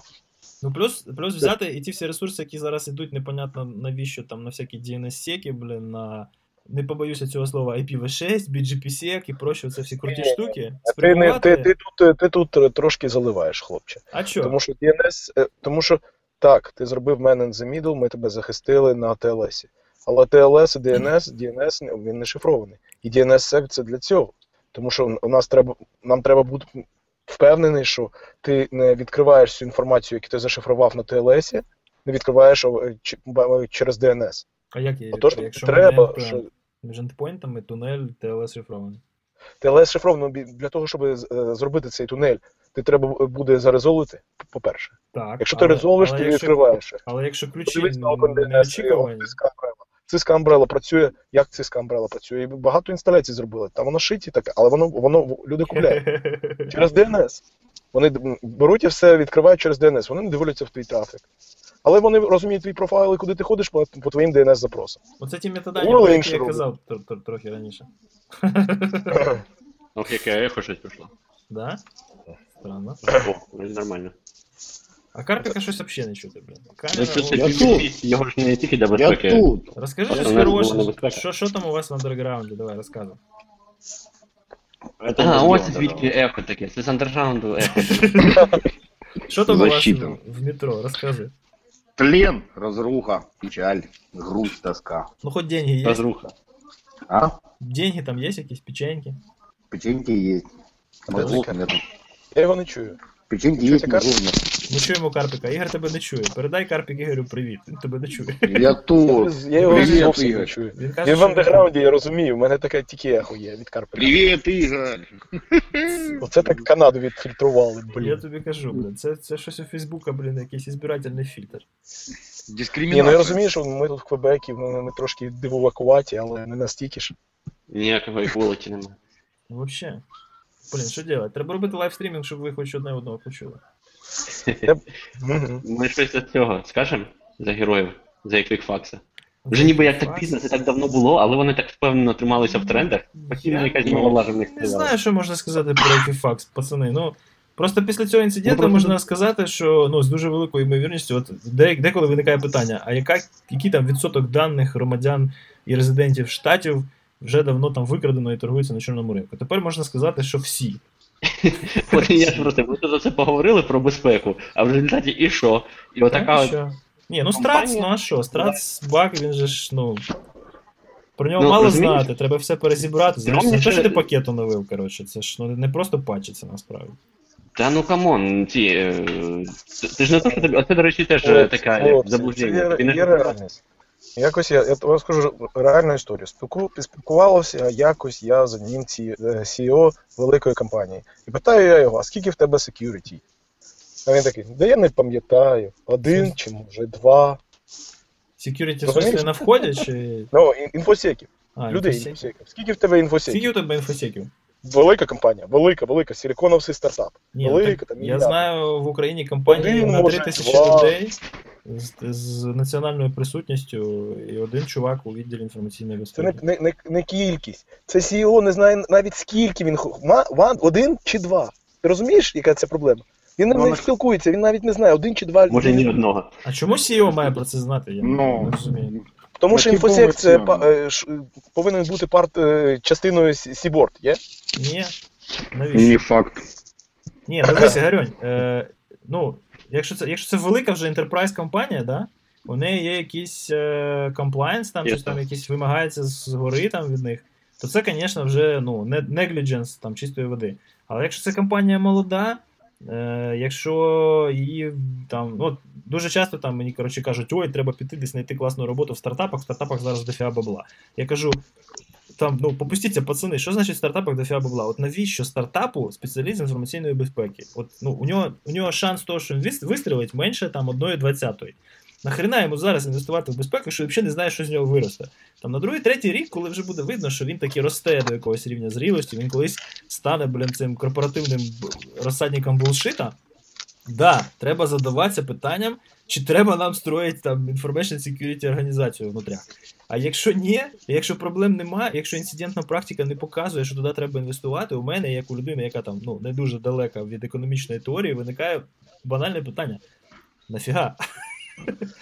Speaker 1: Ну, плюс, плюс взяти і ті всі ресурси, які зараз ідуть, непонятно навіщо там на всякі DNS-секи, блін, на. Не побоюся цього слова, IPv6, BGP-SEC і прочі, це всі круті
Speaker 4: Ні,
Speaker 1: штуки.
Speaker 4: Ти, не, ти, ти, тут, ти тут е, трошки заливаєш, хлопче.
Speaker 1: А що?
Speaker 4: Тому що DNS, е, тому що так, ти зробив Man in the Middle, ми тебе захистили на TLS. Але TLS і DNS, DNS не- він не шифрований. І DNS це для цього. Тому що у нас треба, нам треба бути впевнений, що ти не відкриваєш цю інформацію, яку ти зашифрував на TLS, не відкриваєш е, ба- через DNS.
Speaker 1: А як я
Speaker 4: Отож,
Speaker 1: якщо
Speaker 4: треба, що
Speaker 1: між ендпойнтами тунель TLS шифрований.
Speaker 4: TLS шифровано бі- для того, щоб е, зробити цей тунель, ти треба буде зарезолвити, по-перше.
Speaker 1: Так.
Speaker 4: Якщо ти
Speaker 1: але-
Speaker 4: резолвиш,
Speaker 1: але
Speaker 4: ти
Speaker 1: якщо-
Speaker 4: відкриваєш.
Speaker 1: Але якщо ключі не неочікувані,
Speaker 4: Cisco Umbrella. Працює, як Cisco Umbrella працює. І багато інсталяцій зробили. Там воно шиті таке, але воно, воно люди купляють. Через DNS. Вони беруть і все відкривають через DNS. Вони не дивляться в твій трафік. Але вони розуміють твій профайл, і куди ти ходиш по, по твоїм DNS запросам.
Speaker 1: Оце ті метадані, про які я казав тр- тр- трохи раніше.
Speaker 3: Ох, яке ехо щось пішло.
Speaker 1: Да? Странно.
Speaker 3: О, вроде нормально.
Speaker 1: А Карпіка щось взагалі не чути, блін.
Speaker 3: Ну,
Speaker 1: Камера,
Speaker 3: це, це
Speaker 1: о,
Speaker 2: Я
Speaker 3: PvP, його ж не тільки для
Speaker 2: Я
Speaker 3: безпеки.
Speaker 2: тут.
Speaker 1: Розкажи
Speaker 3: Але
Speaker 1: щось
Speaker 3: у нас була
Speaker 1: хороше.
Speaker 3: небезпека.
Speaker 1: Що, що там у вас в андерграунді? Давай, розказуй.
Speaker 2: Это
Speaker 3: А,
Speaker 2: не
Speaker 3: ось
Speaker 2: сделано,
Speaker 3: звідки
Speaker 2: да.
Speaker 3: ехо таке. Це з андержаунду ехо.
Speaker 1: Що там у вас
Speaker 2: Защита.
Speaker 1: в, в метро? Розкажи.
Speaker 2: Тлен, разруха, печаль, грусть, тоска.
Speaker 1: Ну хоч деньги є.
Speaker 3: Розруха.
Speaker 2: А?
Speaker 1: Деньги там є якісь печеньки.
Speaker 2: Печеньки есть. Мозгов нету.
Speaker 4: Я його не чую.
Speaker 2: Печеньки
Speaker 4: Чё,
Speaker 2: есть,
Speaker 4: ты
Speaker 2: мозгов нет.
Speaker 1: Ми чуємо Карпіка. Ігор тебе не чує. Передай Карпік Ігорю привіт. Він тебе не чує.
Speaker 2: Я тут.
Speaker 4: Я його
Speaker 2: Привет,
Speaker 4: зовсім не
Speaker 2: Ігор.
Speaker 4: чую.
Speaker 1: Він каже,
Speaker 4: Він в
Speaker 1: що
Speaker 4: андеграунді, я розумію, у мене таке тільки ехо є від Карпета.
Speaker 2: Привет, Игорь.
Speaker 4: Оце так Канаду відфільтрували,
Speaker 1: Я
Speaker 4: блін.
Speaker 1: тобі кажу, блін, це, це щось у Фейсбука, блін, якийсь ізбирательний фільтр.
Speaker 2: Дискриминация.
Speaker 4: Ні, ну я розумію, що ми тут в Квебекі, ну, ми трошки дивовакуваті, але не настільки ж.
Speaker 3: Ніякого equality немає.
Speaker 1: Ну, Вообще. Блін, що делать? Треба робити live streaming, щоб ви хоч одне одного почули.
Speaker 3: Ми ж після цього скажемо за героїв, за Equifax а. Вже ніби як так пізно, це так давно було, але вони так впевнено трималися в трендах. Постійно якась
Speaker 1: ну,
Speaker 3: в них
Speaker 1: Не знаю, що можна сказати про Equifax, пацани. Ну, просто після цього інциденту
Speaker 3: Ну,
Speaker 1: можна сказати, що ну, з дуже великою ймовірністю, от де, деколи виникає питання, а яка, який там відсоток даних громадян і резидентів штатів вже давно там викрадено і торгується на чорному ринку? Тепер можна сказати, що всі.
Speaker 3: От я ж про ми тут за це поговорили про безпеку, а в результаті і що? І отака
Speaker 1: що? Ні, ну Страц, ну а що? Страц баг, він же ж, ну. Про нього
Speaker 3: Ну,
Speaker 1: мало
Speaker 3: розумієш?
Speaker 1: знати, треба все перезібрати. Не
Speaker 3: Скромніше-
Speaker 1: те, що ти пакет оновив, коротше, це ж ну, не просто патчиться насправді.
Speaker 3: Та ну камон, ці. е, Це це ж не то, що тобі. Оце, до речі, теж е, така
Speaker 4: хлопці,
Speaker 3: заблуждення. Ти
Speaker 4: є,
Speaker 3: не
Speaker 4: є реальність. Якось я, я вам скажу реальну історію. Спілку, спілкувався якось я з одним ці, е, CEO великої компанії. І питаю я його, а скільки в тебе security? А він такий, да я не пам'ятаю, один чи може два.
Speaker 1: Security в
Speaker 4: Розумієш?
Speaker 1: на вході чи.
Speaker 4: Ну, ін- інфосеків, людей інфосеків. Скільки в тебе інфосеків?
Speaker 1: Скільки у тебе інфосеків?
Speaker 4: Велика компанія, велика, велика, силіконовий стартап.
Speaker 1: Ні, ну,
Speaker 4: велика,
Speaker 1: так,
Speaker 4: там
Speaker 1: я знаю в Україні компанії
Speaker 4: Один,
Speaker 1: на 3 тисячі людей з, з національною присутністю і один чувак у відділі інформаційної
Speaker 4: Це не,
Speaker 1: безпеки.
Speaker 4: не, не, не кількість. Це CEO не знає навіть скільки він ван, один чи два. Ти розумієш, яка це проблема? Він
Speaker 2: Ну,
Speaker 4: не
Speaker 2: на-
Speaker 4: спілкується, він навіть не знає, один чи два.
Speaker 3: Може ні одного.
Speaker 1: А чому CEO має про це знати? Я
Speaker 2: Ну,
Speaker 1: не розумію.
Speaker 4: Тому що
Speaker 2: на
Speaker 4: інфосек це е, повинен бути парт е, частиною Сі- Сіборд, є?
Speaker 1: Ні. Навіщо?
Speaker 2: Не факт.
Speaker 1: Ні, дивися, Гарьонь. Е, ну, якщо це, якщо це велика вже enterprise компанія, да, у неї є якийсь е, compliance, там, щось там якісь вимагається згори там, від них, то це, звісно, вже ну, negligence там, чистої води. Але якщо це компанія молода, Е, якщо її там, ну, дуже часто там мені коротше кажуть, ой, треба піти десь знайти класну роботу в стартапах, в стартапах зараз дофіга бабла. Я кажу, там, ну, попустіться, пацани, що значить в стартапах дофіга бабла? От навіщо стартапу спеціаліст з інформаційної безпеки? От, ну, у нього, у нього шанс того, що він вистрілить, менше там 1,20. Нахрена йому зараз інвестувати в безпеку, що взагалі не знає, що з нього виросте. Там на другий, третій рік, коли вже буде видно, що він таки росте до якогось рівня зрілості, він колись стане, блін, цим корпоративним розсадником булшита. Да, треба задаватися питанням, чи треба нам строїти там Information Security організацію внутрях. А якщо ні, якщо проблем немає, якщо інцидентна практика не показує, що туди треба інвестувати, у мене, як у людини, яка там ну, не дуже далека від економічної теорії, виникає банальне питання: нафіга?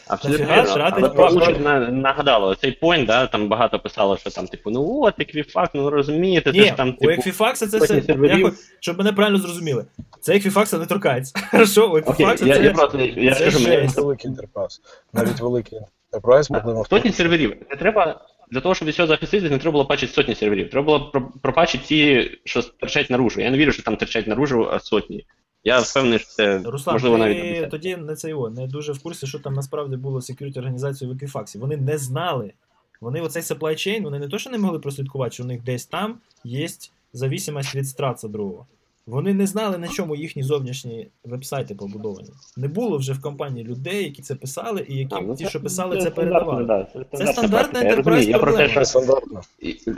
Speaker 3: Абсолютно
Speaker 1: Нафіга
Speaker 3: вірно. Але просто на- нагадало, цей point, да, там багато писало, що там, типу, ну от, Equifax, ну розумієте, це ж там,
Speaker 1: у
Speaker 3: типу,
Speaker 1: Equifax це все.
Speaker 3: серверів.
Speaker 1: Я, щоб мене правильно зрозуміли. Це Equifax не торкається. Хорошо, у Equifax це.
Speaker 3: я просто, я
Speaker 1: це
Speaker 3: скажу, мені
Speaker 4: Навіть великий інтерпрайз. Навіть великий інтерпрайз, проблема.
Speaker 3: Сотні серверів. Не треба для того, щоб від цього захиститися, не треба було пачити сотні серверів. Треба було про- пропачити ті, що терчать наружу. Я не вірю, що там терчать наружу а сотні. Я впевнений, що це
Speaker 1: Руслан,
Speaker 3: можливо навіть
Speaker 1: ти тоді не це його, не дуже в курсі, що там насправді було з security організацією в Equifax. Вони не знали. Вони оцей supply chain, вони не то, що не могли прослідкувати, що у них десь там є зависимость від страца другого. Вони не знали, на чому їхні зовнішні вебсайти побудовані. Не було вже в компанії людей, які це писали, і які
Speaker 3: А, ну,
Speaker 1: ті, що писали,
Speaker 3: це
Speaker 1: це передавали.
Speaker 3: да,
Speaker 1: Це стандартна
Speaker 3: практика. Я про те, що
Speaker 4: стандартно.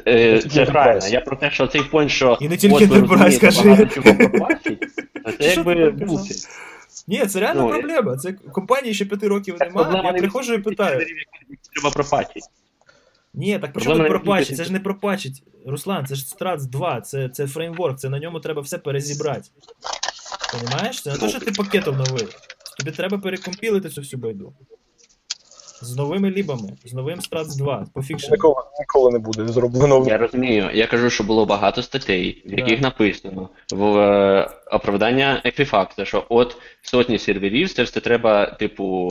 Speaker 3: Е,
Speaker 4: Це
Speaker 3: правильно. Я про те, що цей point, що
Speaker 1: І не тільки
Speaker 3: ви
Speaker 1: кажи.
Speaker 3: А це якби бути.
Speaker 1: Ні, це реальна
Speaker 3: Ну,
Speaker 1: проблема. Це компанії ще п'яти років немає. Я приходжу і питаю.
Speaker 3: Треба пропачити.
Speaker 1: Ні, так чому
Speaker 3: не
Speaker 1: пропачить? Це ж не пропачить. Руслан, це ж Страц 2, це, це фреймворк, це на ньому треба все перезібрати. Понимаєш? Це не те, що ти пакетом новий. Тобі треба перекомпілити цю всю байду. З новими лібами, з новим Страц 2, по фікшену.
Speaker 4: Ніколи, ніколи не буде зроблено.
Speaker 3: Я розумію. Я кажу, що було багато статей, в
Speaker 1: Да.
Speaker 3: яких написано в е, оправдання Equifax, що от сотні серверів, це все треба, типу,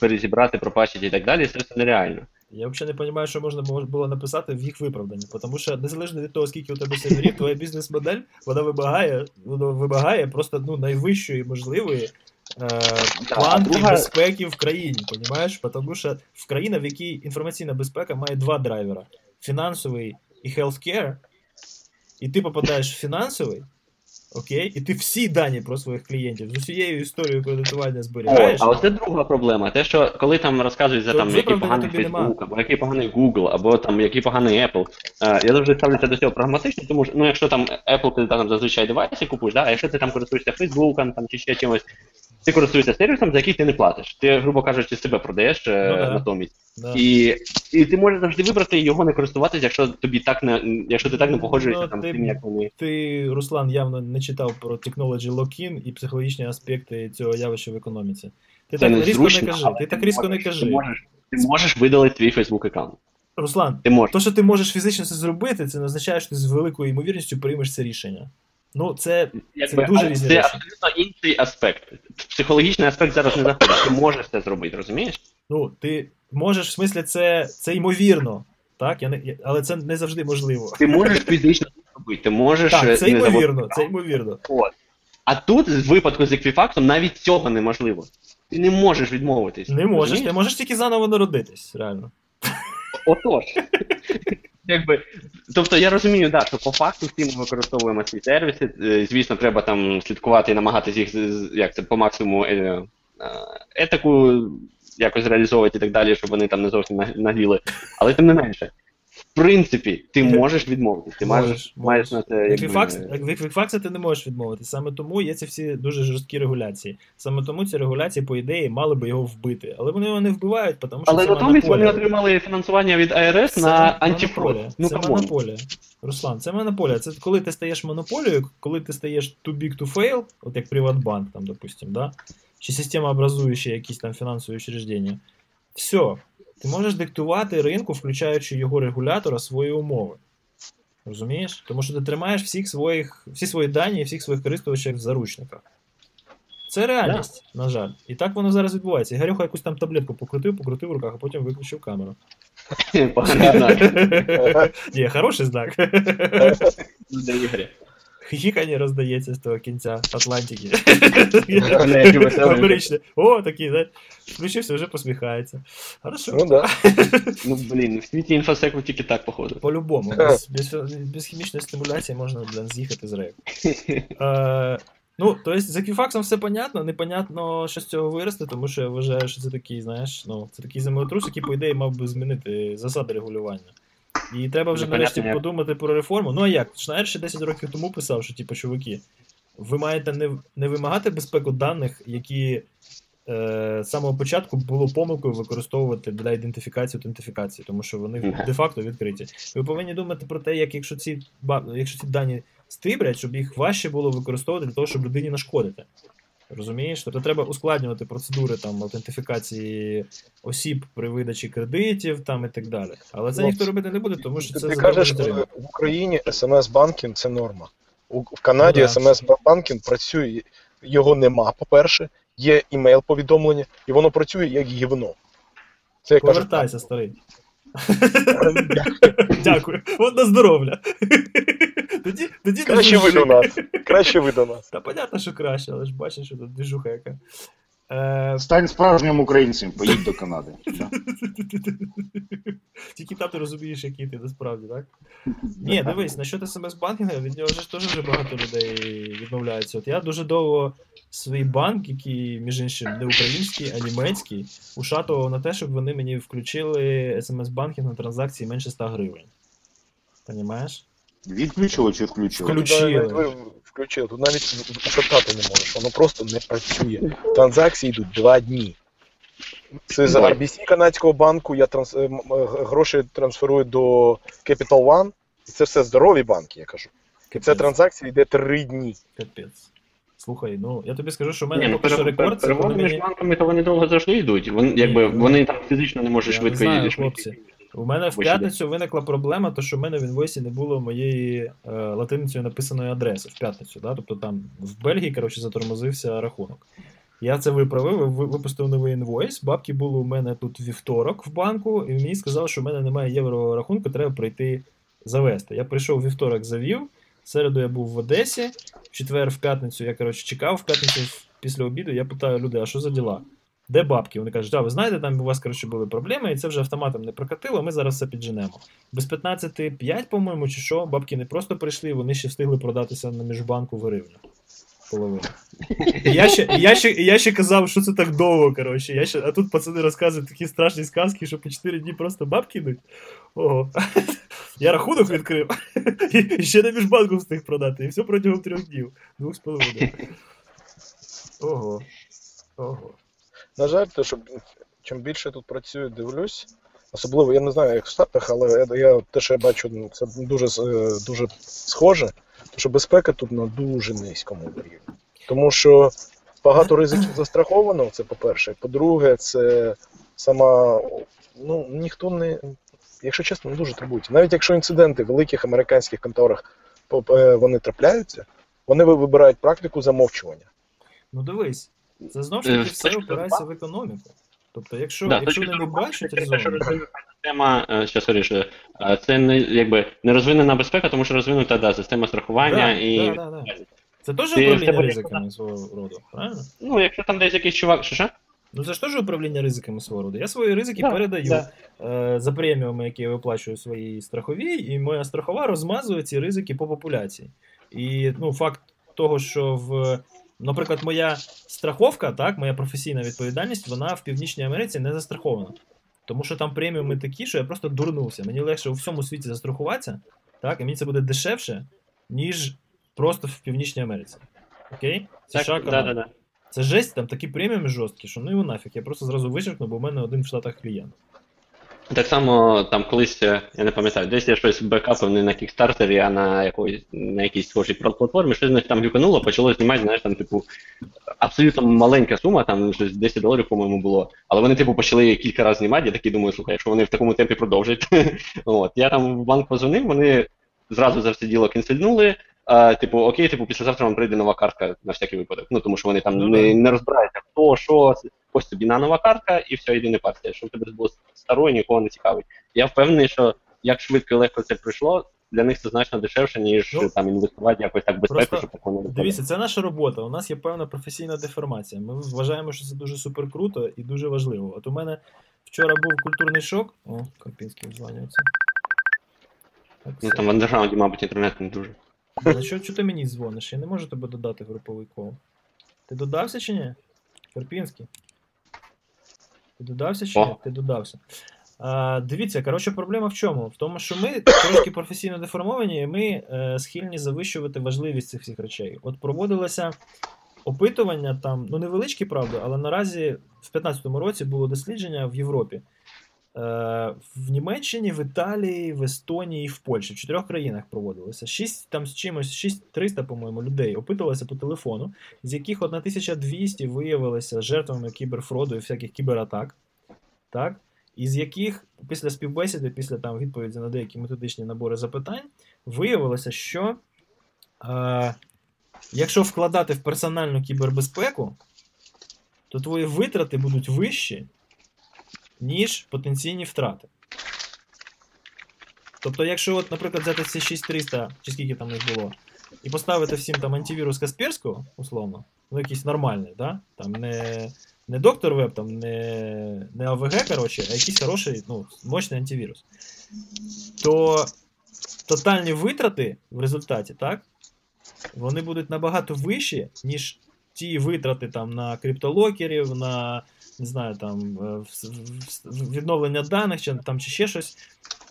Speaker 3: перезібрати, пропачити і так далі, це все нереально.
Speaker 1: Я взагалі не розумію, що можна було- було написати в їх виправданні. Тому що незалежно від того, скільки у тебе серверів, твоя бізнес-модель, вона вимагає, вона вимагає просто ну, найвищої можливої е, планки
Speaker 3: друга-
Speaker 1: безпеки в країні. Понімаєш? Тому що в країна, в якій інформаційна безпека має два драйвера: фінансовий і healthcare, і ти попадаєш в фінансовий. Окей, і ти всі дані про своїх клієнтів з усією історією кредитування
Speaker 3: О, а оце друга проблема. Те, що коли там розказують за
Speaker 1: То
Speaker 3: там, який поганий
Speaker 1: нема.
Speaker 3: Facebook, або який поганий Google, або там який поганий Apple, е, я завжди ставлюся до цього прагматично, тому що ну, якщо там Apple ти там зазвичай девайси купуєш, да, а якщо ти там користуєшся Facebook там, чи ще чимось, ти користуєшся сервісом, за який ти не платиш. Ти, грубо кажучи, себе продаєш е,
Speaker 1: Ну да.
Speaker 3: натомість.
Speaker 1: Да.
Speaker 3: І, і ти можеш завжди вибрати його не користуватися, якщо тобі так не якщо ти так не погоджуєшся
Speaker 1: Ну,
Speaker 3: там,
Speaker 1: ти-
Speaker 3: з тим, як вони.
Speaker 1: Ти, Руслан, явно не читав про technology lock-in і психологічні аспекти цього явища в економіці. Ти
Speaker 3: Це
Speaker 1: так різко
Speaker 3: незручно,
Speaker 1: не кажи. Ти так різко не кажи.
Speaker 3: Ти можеш, ти можеш видалити твій Facebook аккаунт.
Speaker 1: Руслан,
Speaker 3: Ти можеш.
Speaker 1: то, що ти можеш фізично це зробити, це не означає, що ти з великою ймовірністю приймеш це рішення. Ну, це
Speaker 3: Якби,
Speaker 1: дуже
Speaker 3: але
Speaker 1: різні
Speaker 3: це
Speaker 1: речі.
Speaker 3: абсолютно інший аспект. Психологічний аспект зараз не заходить. Ти можеш це зробити, розумієш?
Speaker 1: ну, ти можеш, в смислі, це, це ймовірно. Так? Я не, я- але це не завжди можливо.
Speaker 3: Ти можеш фізично це зробити, ти можеш. е,
Speaker 1: Так, це ймовірно, це ймовірно.
Speaker 3: От. А тут, в випадку з Equifax, навіть цього неможливо. Ти не можеш відмовитись.
Speaker 1: Не можеш, ти можеш тільки заново народитись, реально.
Speaker 3: Отож. Якби, тобто я розумію, да, що по факту всі ми використовуємо ці сервіси. е, Звісно, треба там слідкувати і намагатися їх як це, по максимуму е, е, етику якось реалізовувати і так далі, щоб вони там не зовсім наг- нагріли. Але тим не менше, принципі, ти можеш відмовитись. Ти
Speaker 1: Можеш,
Speaker 3: маєш, маєш на це. якби,
Speaker 1: Equifax, від ти не можеш відмовити. Саме тому є ці всі дуже жорсткі регуляції. Саме тому ці регуляції, по ідеї, мали би його вбити. Але вони його не вбивають, тому що
Speaker 3: Але натомість вони отримали фінансування від IRS
Speaker 1: Це
Speaker 3: на anti-fraud. Ну
Speaker 1: це
Speaker 3: come on.
Speaker 1: монополія. Руслан, це монополія. Це коли ти стаєш монополією, коли ти стаєш too big to fail, от як Приватбанк, там, допустим, да? чи системообразуючі якісь там фінансові учреждення. Все. Ти можеш диктувати ринку, включаючи його регулятора, свої умови. Розумієш? Тому що ти тримаєш всіх своїх, всі свої дані і всіх своїх користувачів в заручниках. Це реальність, на жаль. І так воно зараз відбувається. І Гарюха якусь там таблетку покрутив, покрутив в руках, а потім виключив камеру.
Speaker 3: Поганий знак
Speaker 1: Ні, хороший знак.
Speaker 3: для Ігоря.
Speaker 1: Хихікання роздається з того кінця Атлантики. О, такий, знаєш, включився, вже посміхається. Хорошо.
Speaker 4: Ну да.
Speaker 3: Ну блін, в світі інфосеку тільки так, походу.
Speaker 1: По-любому, без, без, без хімічної стимуляції можна, блін, з'їхати з рейку. Е, ну, тобто, за кіфаксом все понятно, непонятно, що з цього виросте, тому що я вважаю, що це такий, знаєш, ну, це такий землетрус, який, по ідеї, мав би змінити засади регулювання. І треба вже нарешті
Speaker 3: як.
Speaker 1: подумати про реформу. Ну а як? Шнайер ще 10 років тому писав, що, типу, чуваки, ви маєте не, не вимагати безпеку даних, які е, з самого початку було помилкою використовувати для ідентифікації аутентифікації, тому що вони
Speaker 3: Мгм.
Speaker 1: де-факто відкриті. Ви повинні думати про те, як якщо ці, якщо ці дані стиблять, щоб їх важче було використовувати для того, щоб людині нашкодити. Розумієш? Тобто треба ускладнювати процедури там аутентифікації осіб при видачі кредитів там і так далі. Але це
Speaker 4: Ну,
Speaker 1: ніхто робити не буде, тому що це
Speaker 4: ти кажеш, е, в Україні смс-банкінг це норма. У, в Канаді
Speaker 1: Ну да.
Speaker 4: смс-банкінг працює, його нема, по-перше, є імейл-повідомлення, і воно працює як гівно. Це я кажу.
Speaker 1: Повертайся, старий. Дякую. От на здоров'я. Тоді, тоді
Speaker 4: Краще ви до нас. Краще ви до нас.
Speaker 1: Та понятно, що краще, але ж бачиш, що тут двіжуха яка. Е,
Speaker 6: Стань справжнім українцем, поїдь до Канади.
Speaker 1: Тільки там ти розумієш, який ти насправді, так? Ні, дивись, насчет смс-банкінга, від нього ж теж вже багато людей відмовляються. От я дуже довго свій банк, який, між іншим, не український, а німецький, ушатував на те, щоб вони мені включили смс-банкінг на транзакції менше 100 гривень. Понімаєш?
Speaker 6: Відключили чи включили?
Speaker 1: Включили.
Speaker 4: Включили. Тут навіть шатати не можеш, воно просто не працює. Транзакції йдуть два дні. Це з. RBC канадського банку, я транс... е, е, гроші трансферую до Capital One. І це все здорові банки, я кажу. І ця транзакція йде три дні.
Speaker 1: Капець. Слухай, ну я тобі скажу, що в мене
Speaker 3: ну,
Speaker 1: поки що рекорд, це коли
Speaker 3: між
Speaker 1: мені...
Speaker 3: банками, то вони довго завжди йдуть. Вони, якби,
Speaker 1: ну,
Speaker 3: вони там фізично не можуть швидко їздити.
Speaker 1: У мене в п'ятницю виникла проблема, то що в мене в інвойсі не було моєї е, латиницею написаної адреси в п'ятницю. Да? Тобто там в Бельгії, коротше, затормозився рахунок. Я це виправив, випустив новий інвойс. Бабки були у мене тут вівторок в банку, і мені сказали, що в мене немає єврорахунку, треба прийти завести. Я прийшов вівторок, завів. В середу я був в Одесі, в четвер, в п'ятницю я коротше, чекав, в п'ятницю після обіду я питаю людей, а що за діла? Де бабки? Вони кажуть, а ви знаєте, там у вас коротше, були проблеми, і це вже автоматом не прокатило, ми зараз все підженемо. Без 15,5, по-моєму, чи що, бабки не просто прийшли, вони ще встигли продатися на міжбанку в гривню. І я ще, я, ще, я ще казав, що це так довго, коротше. Я ще, а тут пацани розказують такі страшні сказки, що по 4 дні просто бабки йдуть. Ого. Я рахунок відкрив. І ще на міжбанку встиг продати. І все протягом трьох днів. Двох з половиною. Ого. Ого.
Speaker 4: На жаль, те, що чим більше тут працюю, дивлюсь. Особливо, я не знаю, як в Штатах, але я, те, що я бачу, ну, це дуже, е, дуже схоже, то що безпека тут на дуже низькому рівні. Тому що багато ризиків застраховано, це по-перше. По-друге, це сама. Ну, ніхто не. Якщо чесно, не дуже турбується. Навіть якщо інциденти в великих американських конторах е, вони трапляються, вони вибирають практику замовчування.
Speaker 1: Ну дивись, це знову ж
Speaker 3: Е,
Speaker 1: таки все опирається в економіку. Тобто, якщо,
Speaker 3: Да,
Speaker 1: якщо вони не бачать резону,
Speaker 3: система, е, що соріше, це не якби не розвинена безпека, тому що розвинута да, система страхування
Speaker 1: Да,
Speaker 3: і.
Speaker 1: да, да, да. це теж управління ризиками свого роду, правильно?
Speaker 3: Ну, якщо там десь якийсь чувак, що що?
Speaker 1: Ну це ж теж управління ризиками свого роду. Я свої ризики
Speaker 3: Да,
Speaker 1: передаю
Speaker 3: да.
Speaker 1: е, за преміуми, які я виплачую своїй страховій, і моя страхова розмазує ці ризики по популяції. І ну, факт того, що в. Наприклад, моя страховка, так, моя професійна відповідальність, вона в Північній Америці не застрахована. Тому що там преміуми такі, що я просто дурнувся. Мені легше у всьому світі застрахуватися, так, і мені це буде дешевше, ніж просто в Північній Америці. Окей? США,
Speaker 3: Так, да, да, да.
Speaker 1: Це жесть, там такі преміуми жорсткі, що ну його нафіг. Я просто зразу вичеркну, бо в мене один в Штатах клієнт.
Speaker 3: Так само там колись, е, я не пам'ятаю, десь я щось бекапив не на кікстартері, а на якоїсь на якійсь схожій платформі, щось там глюкануло, почало знімати, знаєш, там, типу, абсолютно маленька сума, там щось 10 доларів, по-моєму, було. Але вони, типу, почали кілька разів знімати, я такий думаю, слухай, якщо вони в такому темпі продовжать. От. Я там в банк позвонив, вони зразу за все діло кінсельнули. А, типу, окей, типу, післязавтра вам прийде нова картка на всякий випадок. Ну, тому що вони там
Speaker 1: Ну,
Speaker 3: не, не розбираються, хто, що, ось тобі на нова картка, і все, йди не парся. Щоб тебе було старою, нікого не цікавить. Я впевнений, що як швидко і легко це прийшло, для них це значно дешевше, ніж
Speaker 1: Ну,
Speaker 3: там інвестувати якось так безпеку, щоб такого не.
Speaker 1: Дивіться, це наша робота. У нас є певна професійна деформація. Ми вважаємо, що це дуже супер круто і дуже важливо. От у мене вчора був культурний шок. О, Карпінський дзвонюється.
Speaker 3: Ну там в андерграунді, мабуть, інтернет не дуже.
Speaker 1: Що, що ти мені дзвониш? Я не можу тебе додати в груповий кол. Ти додався чи ні? Карпінський? Ти додався чи?
Speaker 3: О.
Speaker 1: Ти додався. А, дивіться, коротше, проблема в чому? В тому, що ми трошки професійно деформовані, і ми е, схильні завищувати важливість цих всіх речей. От проводилося опитування там, ну невеличкі, правда, але наразі в 2015 році було дослідження в Європі. Е, в Німеччині, в Італії, в Естонії, в Польщі. В чотирьох країнах проводилося. Шість там з чимось, 6300, по-моєму, людей опитувалося по телефону, з яких 1200 виявилися жертвами кіберфроду і всяких кібератак. Так? Із яких після співбесіди, після там відповіді на деякі методичні набори запитань, виявилося, що е, якщо вкладати в персональну кібербезпеку, то твої витрати будуть вищі, ніж потенційні втрати. Тобто, якщо, от, наприклад, взяти ці 6300, чи скільки там їх було, і поставити всім там антивірус Касперського, условно, ну якийсь нормальний, да? там не, не доктор веб, там не, не АВГ, коротше, а якийсь хороший, ну, мощний антивірус, то тотальні витрати в результаті, так? Вони будуть набагато вищі, ніж ті витрати там на криптолокерів, на не знаю, там е, відновлення даних чи там чи ще щось,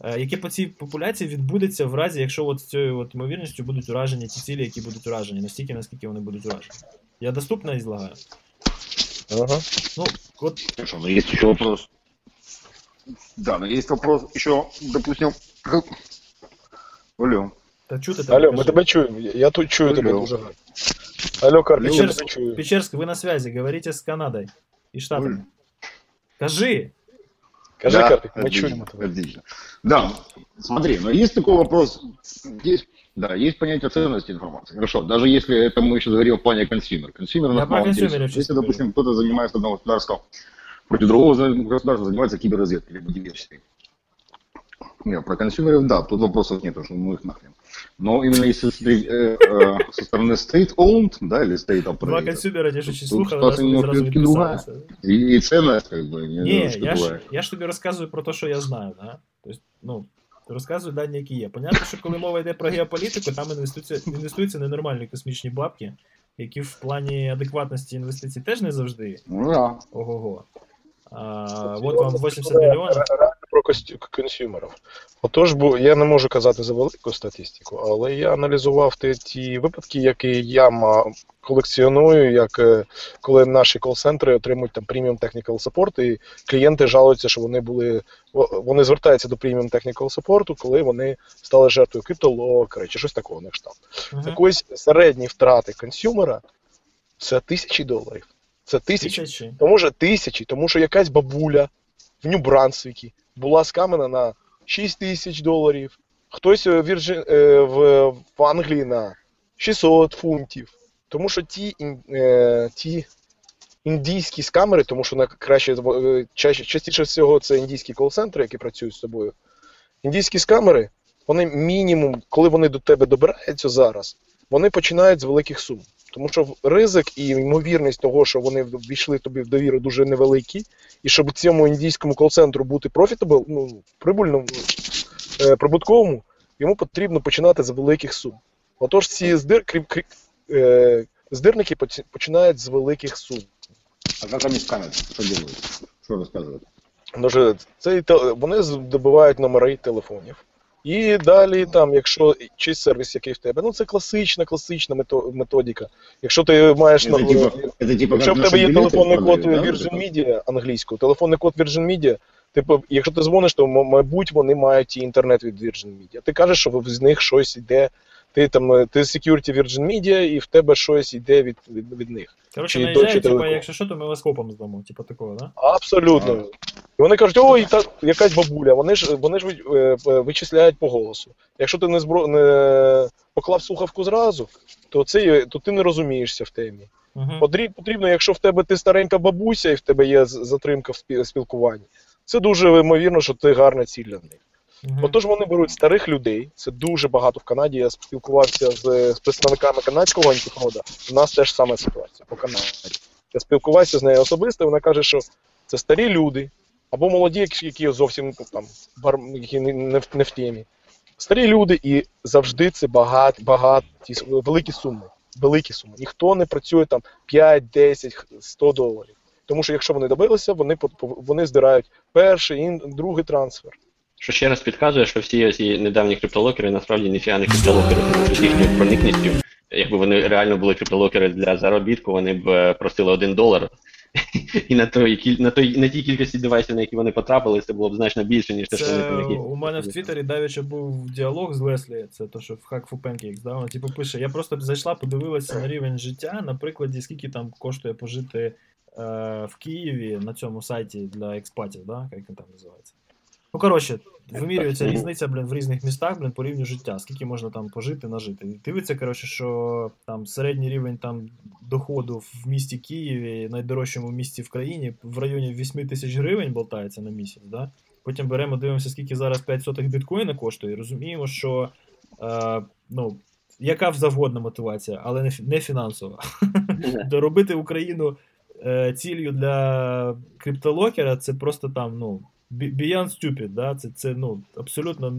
Speaker 1: е, яке по цій популяції відбудеться в разі, якщо от цією от ймовірністю будуть уражені ті цілі, які будуть уражені, настільки, наскільки вони будуть уражені. Я доступно излагаю?
Speaker 4: Ага.
Speaker 1: Ну, от
Speaker 6: Хорошо, но есть еще вопрос. Да, но есть вопрос еще, допустим, Алло.
Speaker 1: та чути тебе.
Speaker 4: Алло, ми тебе чуємо. Я тут чую тебе
Speaker 6: Алло.
Speaker 4: дуже гарно. Алло, тебе чую.
Speaker 1: Печерск, ви на связи, говорите з Канадою і Штатами.
Speaker 6: Алло.
Speaker 1: Кажи!
Speaker 4: Кажи,
Speaker 6: Да,
Speaker 4: Карпік, ми
Speaker 6: отлично,
Speaker 4: чуємо тебе.
Speaker 6: Отлично. Да, смотри, но есть такой вопрос. Есть, да, есть понятие ценности информации. Хорошо, даже если это мы сейчас говорим в плане консюмер. Консюмер
Speaker 1: Я
Speaker 6: на
Speaker 1: про
Speaker 6: самом деле,
Speaker 1: консюмеров сейчас
Speaker 6: Если,
Speaker 1: говорю.
Speaker 6: допустим, кто-то занимается одного государства против другого за- государства, занимается киберразведкой либо диверсией. Нет, про консюмеров, да, тут вопросов нет, что ну их нахрен. Но именно если смотреть, э, э, со стороны state-owned, да, или state
Speaker 1: Два
Speaker 6: operated,
Speaker 1: консюмера ті, що ще
Speaker 6: Тут
Speaker 1: слухали,
Speaker 6: ситуація
Speaker 1: нас вони зразу
Speaker 6: немножко другая.
Speaker 1: відписалися.
Speaker 6: и, и ценность, как бы,
Speaker 1: Ні,
Speaker 6: немножко
Speaker 1: я ж,
Speaker 6: другая.
Speaker 1: я ж тобі розказую про те, що я знаю, да? Тобто, ну, розказую дані, які є. Понятно, що коли мова йде про геополітику, там інвестуються, інвестуються ненормальні космічні бабки, які в плані адекватності інвестицій теж не завжди
Speaker 6: Ну да.
Speaker 1: ого-го. А, от вам 80 мільйонів.
Speaker 4: Про консюмерів. Отож, бо я не можу казати за велику статистику, але я аналізував ті, ті випадки, які я колекціоную, як е, коли наші кол-центри отримують там преміум technical support, і клієнти жалуються, що вони були вони звертаються до преміум technical support, коли вони стали жертвою криптолокера чи щось такого на кшталт.
Speaker 1: Мгм.
Speaker 4: Так ось середні втрати консюмера це тисячі доларів. Це тисячі.
Speaker 1: Тисячі.
Speaker 4: Тому що тисячі, тому що якась бабуля в Нью-Брансвікі була скамена на 6 тисяч доларів, хтось е, Вірджи... е, в, в Англії на 600 фунтів. Тому що ті, е, ті індійські скамери, тому що на краще е, чаще, частіше всього це індійські кол-центри, які працюють з тобою. Індійські скамери, вони мінімум, коли вони до тебе добираються зараз, вони починають з великих сум. Тому що ризик і ймовірність того, що вони ввійшли тобі в довіру, дуже невеликі, і щоб цьому індійському кол-центру бути profitable, ну, прибульному, е, прибутковому, йому потрібно починати з великих сум. Отож, ці здир, крім, крім, е, здирники починають з великих сум.
Speaker 6: А как они сканят? Что делают? Что рассказывают?
Speaker 4: Дуже цей те- вони здобувають номери телефонів. І далі, там, якщо чи сервіс, який в тебе, ну це класична, класична мето- методика. Якщо ти маєш
Speaker 6: Это
Speaker 4: на-
Speaker 6: типа, это типа
Speaker 4: Якщо
Speaker 6: как
Speaker 4: в тебе
Speaker 6: наши
Speaker 4: є
Speaker 6: билеты
Speaker 4: телефонний код
Speaker 6: продают, да,
Speaker 4: Virgin
Speaker 6: вот это?
Speaker 4: Media англійською, телефонний код Virgin Media, типу, якщо ти дзвониш, то м- мабуть вони мають і інтернет від Virgin Media. Ти кажеш, що з них щось йде. Ти там е, ти security Virgin Media, і в тебе щось йде від, від, від них.
Speaker 1: Коротше, наїжджають, типа, якщо що, то ми вас копом здамо, типу такого, да?
Speaker 4: Абсолютно. І вони кажуть, ой, та якась бабуля, вони ж вони ж е, е, вичисляють по голосу. Якщо ти не збро не поклав слухавку зразу, то це то ти не розумієшся в темі.
Speaker 1: Угу.
Speaker 4: Потрібно, потрібно, якщо в тебе ти старенька бабуся і в тебе є затримка в спілкуванні, це дуже ймовірно, що ти гарна ціль для них.
Speaker 1: Мгм.
Speaker 4: Отож вони беруть старих людей, це дуже багато в Канаді. Я спілкувався з, з представниками канадського антифрода. У нас теж сама ситуація по Канаді. Я спілкувався з нею особисто, вона каже, що це старі люди, або молоді, які- зовсім там бар, які не, не, не в темі. Старі люди, і завжди це багаті, багаті, великі суми. Великі суми. Ніхто не працює там 5, 10, 100 доларів. Тому що якщо вони добилися, вони, вони здирають перший, ін, другий трансфер.
Speaker 3: Що ще раз підказує, що всі ці недавні криптолокери насправді ніфіга не криптолокери, тому що з їхньою проникністю, якби вони реально були криптолокери для заробітку, вони б е, просили один долар. І на той на той на тій кількості девайсів, на які вони потрапили, це було б значно більше, ніж те, що вони які.
Speaker 1: у мене в Твіттері давеча був діалог з Леслі, це то, що в Hack for Pancakes, да? Вона типу пише: я просто зайшла, подивилася на рівень життя, на прикладі, скільки там коштує пожити е, в Києві на цьому сайті для експатів, да? як він там називається. Ну, коротше, вимірюється різниця, блін, в різних містах, блін, по рівню життя, скільки можна там пожити, нажити. І дивиться, коротше, що там середній рівень там доходу в місті Києві, найдорожчому місті в країні, в районі 8 тисяч гривень болтається на місяць, да? Потім беремо, дивимося, скільки зараз 5 сотих біткоїна коштує, і розуміємо, що е, ну, яка завгодна мотивація, але не, не фінансова. Доробити Україну е, ціллю для криптолокера це просто там, ну, beyond stupid, да? це, це ну, абсолютно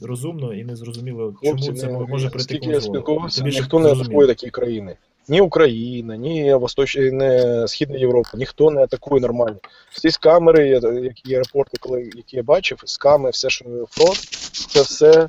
Speaker 1: нерозумно і незрозуміло, чому
Speaker 4: Хлопці,
Speaker 1: це
Speaker 4: не-
Speaker 1: може прийти
Speaker 4: скільки я спілкувався,
Speaker 1: Тобі
Speaker 4: ніхто не атакує такі країни. Ні Україна, ні Восточ... не Східна Європа, ніхто не атакує нормально. Всі з камери, я- які є репорти, коли, які я бачив, сками, все, що фронт, це все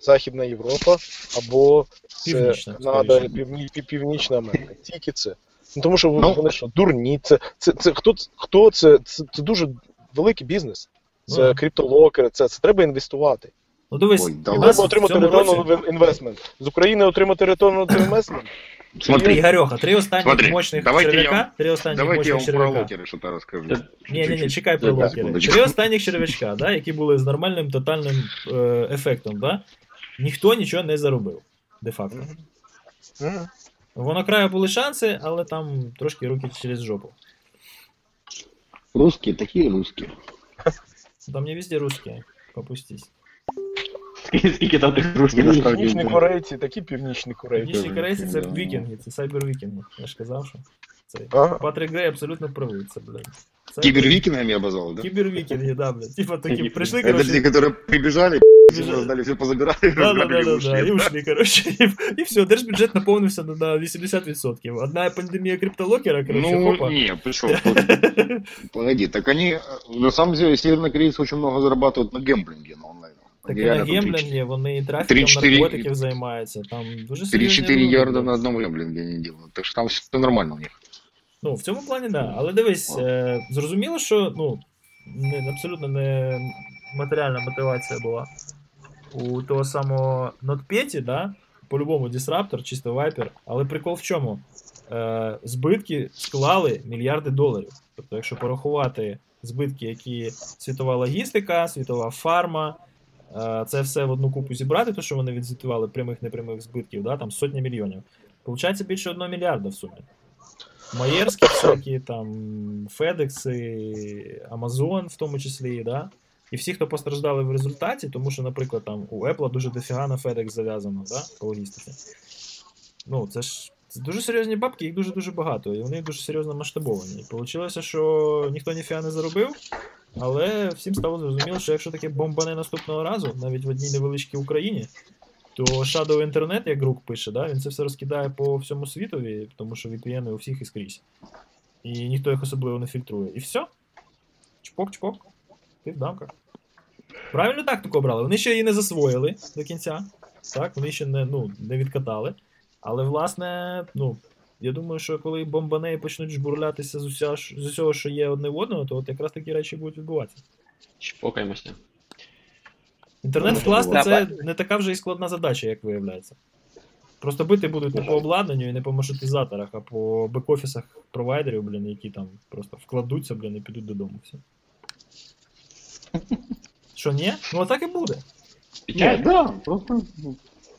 Speaker 4: Західна Європа або це
Speaker 1: Північна,
Speaker 4: Канада. Півні... Пів- Північна Америка. Тільки це. Ну, тому що
Speaker 6: Ну.
Speaker 4: вони що, дурні. Це, це, це, хто, хто це, це, це дуже великий бізнес. Це
Speaker 1: Ну.
Speaker 4: криптолокери, це, це треба інвестувати.
Speaker 1: Ну дивись,
Speaker 6: Ой, да
Speaker 4: Треба отримати on investment. З України отримати on investment.
Speaker 6: Смотри,
Speaker 1: Ігорьоха, три останніх
Speaker 6: Смотри,
Speaker 1: мощних
Speaker 6: давайте
Speaker 1: черв'яка,
Speaker 6: вам-
Speaker 1: три останніх
Speaker 6: давайте я
Speaker 1: мощних
Speaker 6: вам про локеры что-то расскажу.
Speaker 3: Да.
Speaker 1: Ні, ні, ні, чекай про локери. Три останніх черв'ячка, да, які були з нормальним тотальним е, ефектом, да, ніхто нічого не заробив, де-факто.
Speaker 4: Мгм.
Speaker 1: Воно краю були шанси, але там трошки руки через жопу.
Speaker 6: Русские такие русские.
Speaker 1: Там не везде русські, попустись.
Speaker 3: Скільки, скільки там тих русських
Speaker 6: Ну,
Speaker 3: насправді?
Speaker 4: Північні
Speaker 6: да.
Speaker 4: корейці, такі північні корейці.
Speaker 1: Північні корейці це
Speaker 6: да.
Speaker 1: вікінги, це сайбер-вікінги. Я ж казав, що це.
Speaker 4: Ага.
Speaker 1: Патрік Грей абсолютно правий, це, блядь. Це-
Speaker 6: Кибервикингами обозвал, да?
Speaker 1: Кібервікінги, да, блядь. Типа такі
Speaker 3: Кібер-
Speaker 1: прийшли,
Speaker 6: Это те,
Speaker 1: коротше,
Speaker 6: которые прибежали, все
Speaker 1: Бежали.
Speaker 6: раздали, все позабирали,
Speaker 1: Да, да,
Speaker 6: разграбили
Speaker 1: да,
Speaker 6: и
Speaker 1: да, да,
Speaker 6: ушли.
Speaker 1: і ушли, коротше, і, і все, держбюджет наповнився на, на 80%. Одна пандемія криптолокера, коротше,
Speaker 6: Ну,
Speaker 1: хопа.
Speaker 6: не, ты что, погоди, так они, э, на самом деле, севернокорейцы очень много зарабатывают на гемблинге, на онлайн.
Speaker 1: Так
Speaker 6: Они
Speaker 1: і на
Speaker 6: реально там
Speaker 1: гемблінгі вони і трафіком
Speaker 6: 3-4
Speaker 1: наркотиків займаються. Там дуже серйозні
Speaker 6: 3-4
Speaker 1: люди,
Speaker 6: ярда
Speaker 1: блядь.
Speaker 6: на одном гемблинге они делают, так что там все нормально у них.
Speaker 1: Ну, в цьому плані, да. Але дивись, е, зрозуміло, що ну, не, абсолютно не матеріальна мотивація була у того самого NotPetya, да? По-любому дисраптор, чисто вайпер. Але прикол в чому? Е, збитки склали мільярди доларів. Тобто, якщо порахувати збитки, які світова логістика, світова фарма, е, це все в одну купу зібрати, то що вони відзвітували прямих непрямих збитків, да? там сотні мільйонів. Получається більше 1 мільярда в сумі. Маєрські всякі, там, Федекси, Амазон в тому числі, да? І всі, хто постраждали в результаті, тому що, наприклад, там у Apple дуже дофіга на FedEx зав'язано, да? по логістиці. Ну, це ж це дуже серйозні бабки, їх дуже-дуже багато, і вони дуже серйозно масштабовані. І вийшло, що ніхто ніфіга не заробив, але всім стало зрозуміло, що якщо таке бомбане наступного разу, навіть в одній невеличкій Україні, то Shadow Internet, як Грук пише, да, він це все розкидає по всьому світові, тому що VPN у всіх і скрізь. І ніхто їх особливо не фільтрує. І все. Чпок-чпок. Ти в дамках. Правильно тактику обрали. Вони ще її не засвоїли до кінця. Так, вони ще не, ну, не відкатали. Але, власне, ну, я думаю, що коли бомбанеї почнуть жбурлятися з, уся, з усього, що є одне в одного, то от якраз такі речі будуть відбуватися.
Speaker 3: Чпокаємося.
Speaker 1: Інтернет вкласти це не така вже і складна задача, як виявляється. Просто бити будуть не по обладнанню і не по маршрутизаторах, а по бек-офісах провайдерів, блін, які там просто вкладуться, блін, і підуть додому. Все. Що, ні? Ну, а так і буде.
Speaker 6: Ні, да, просто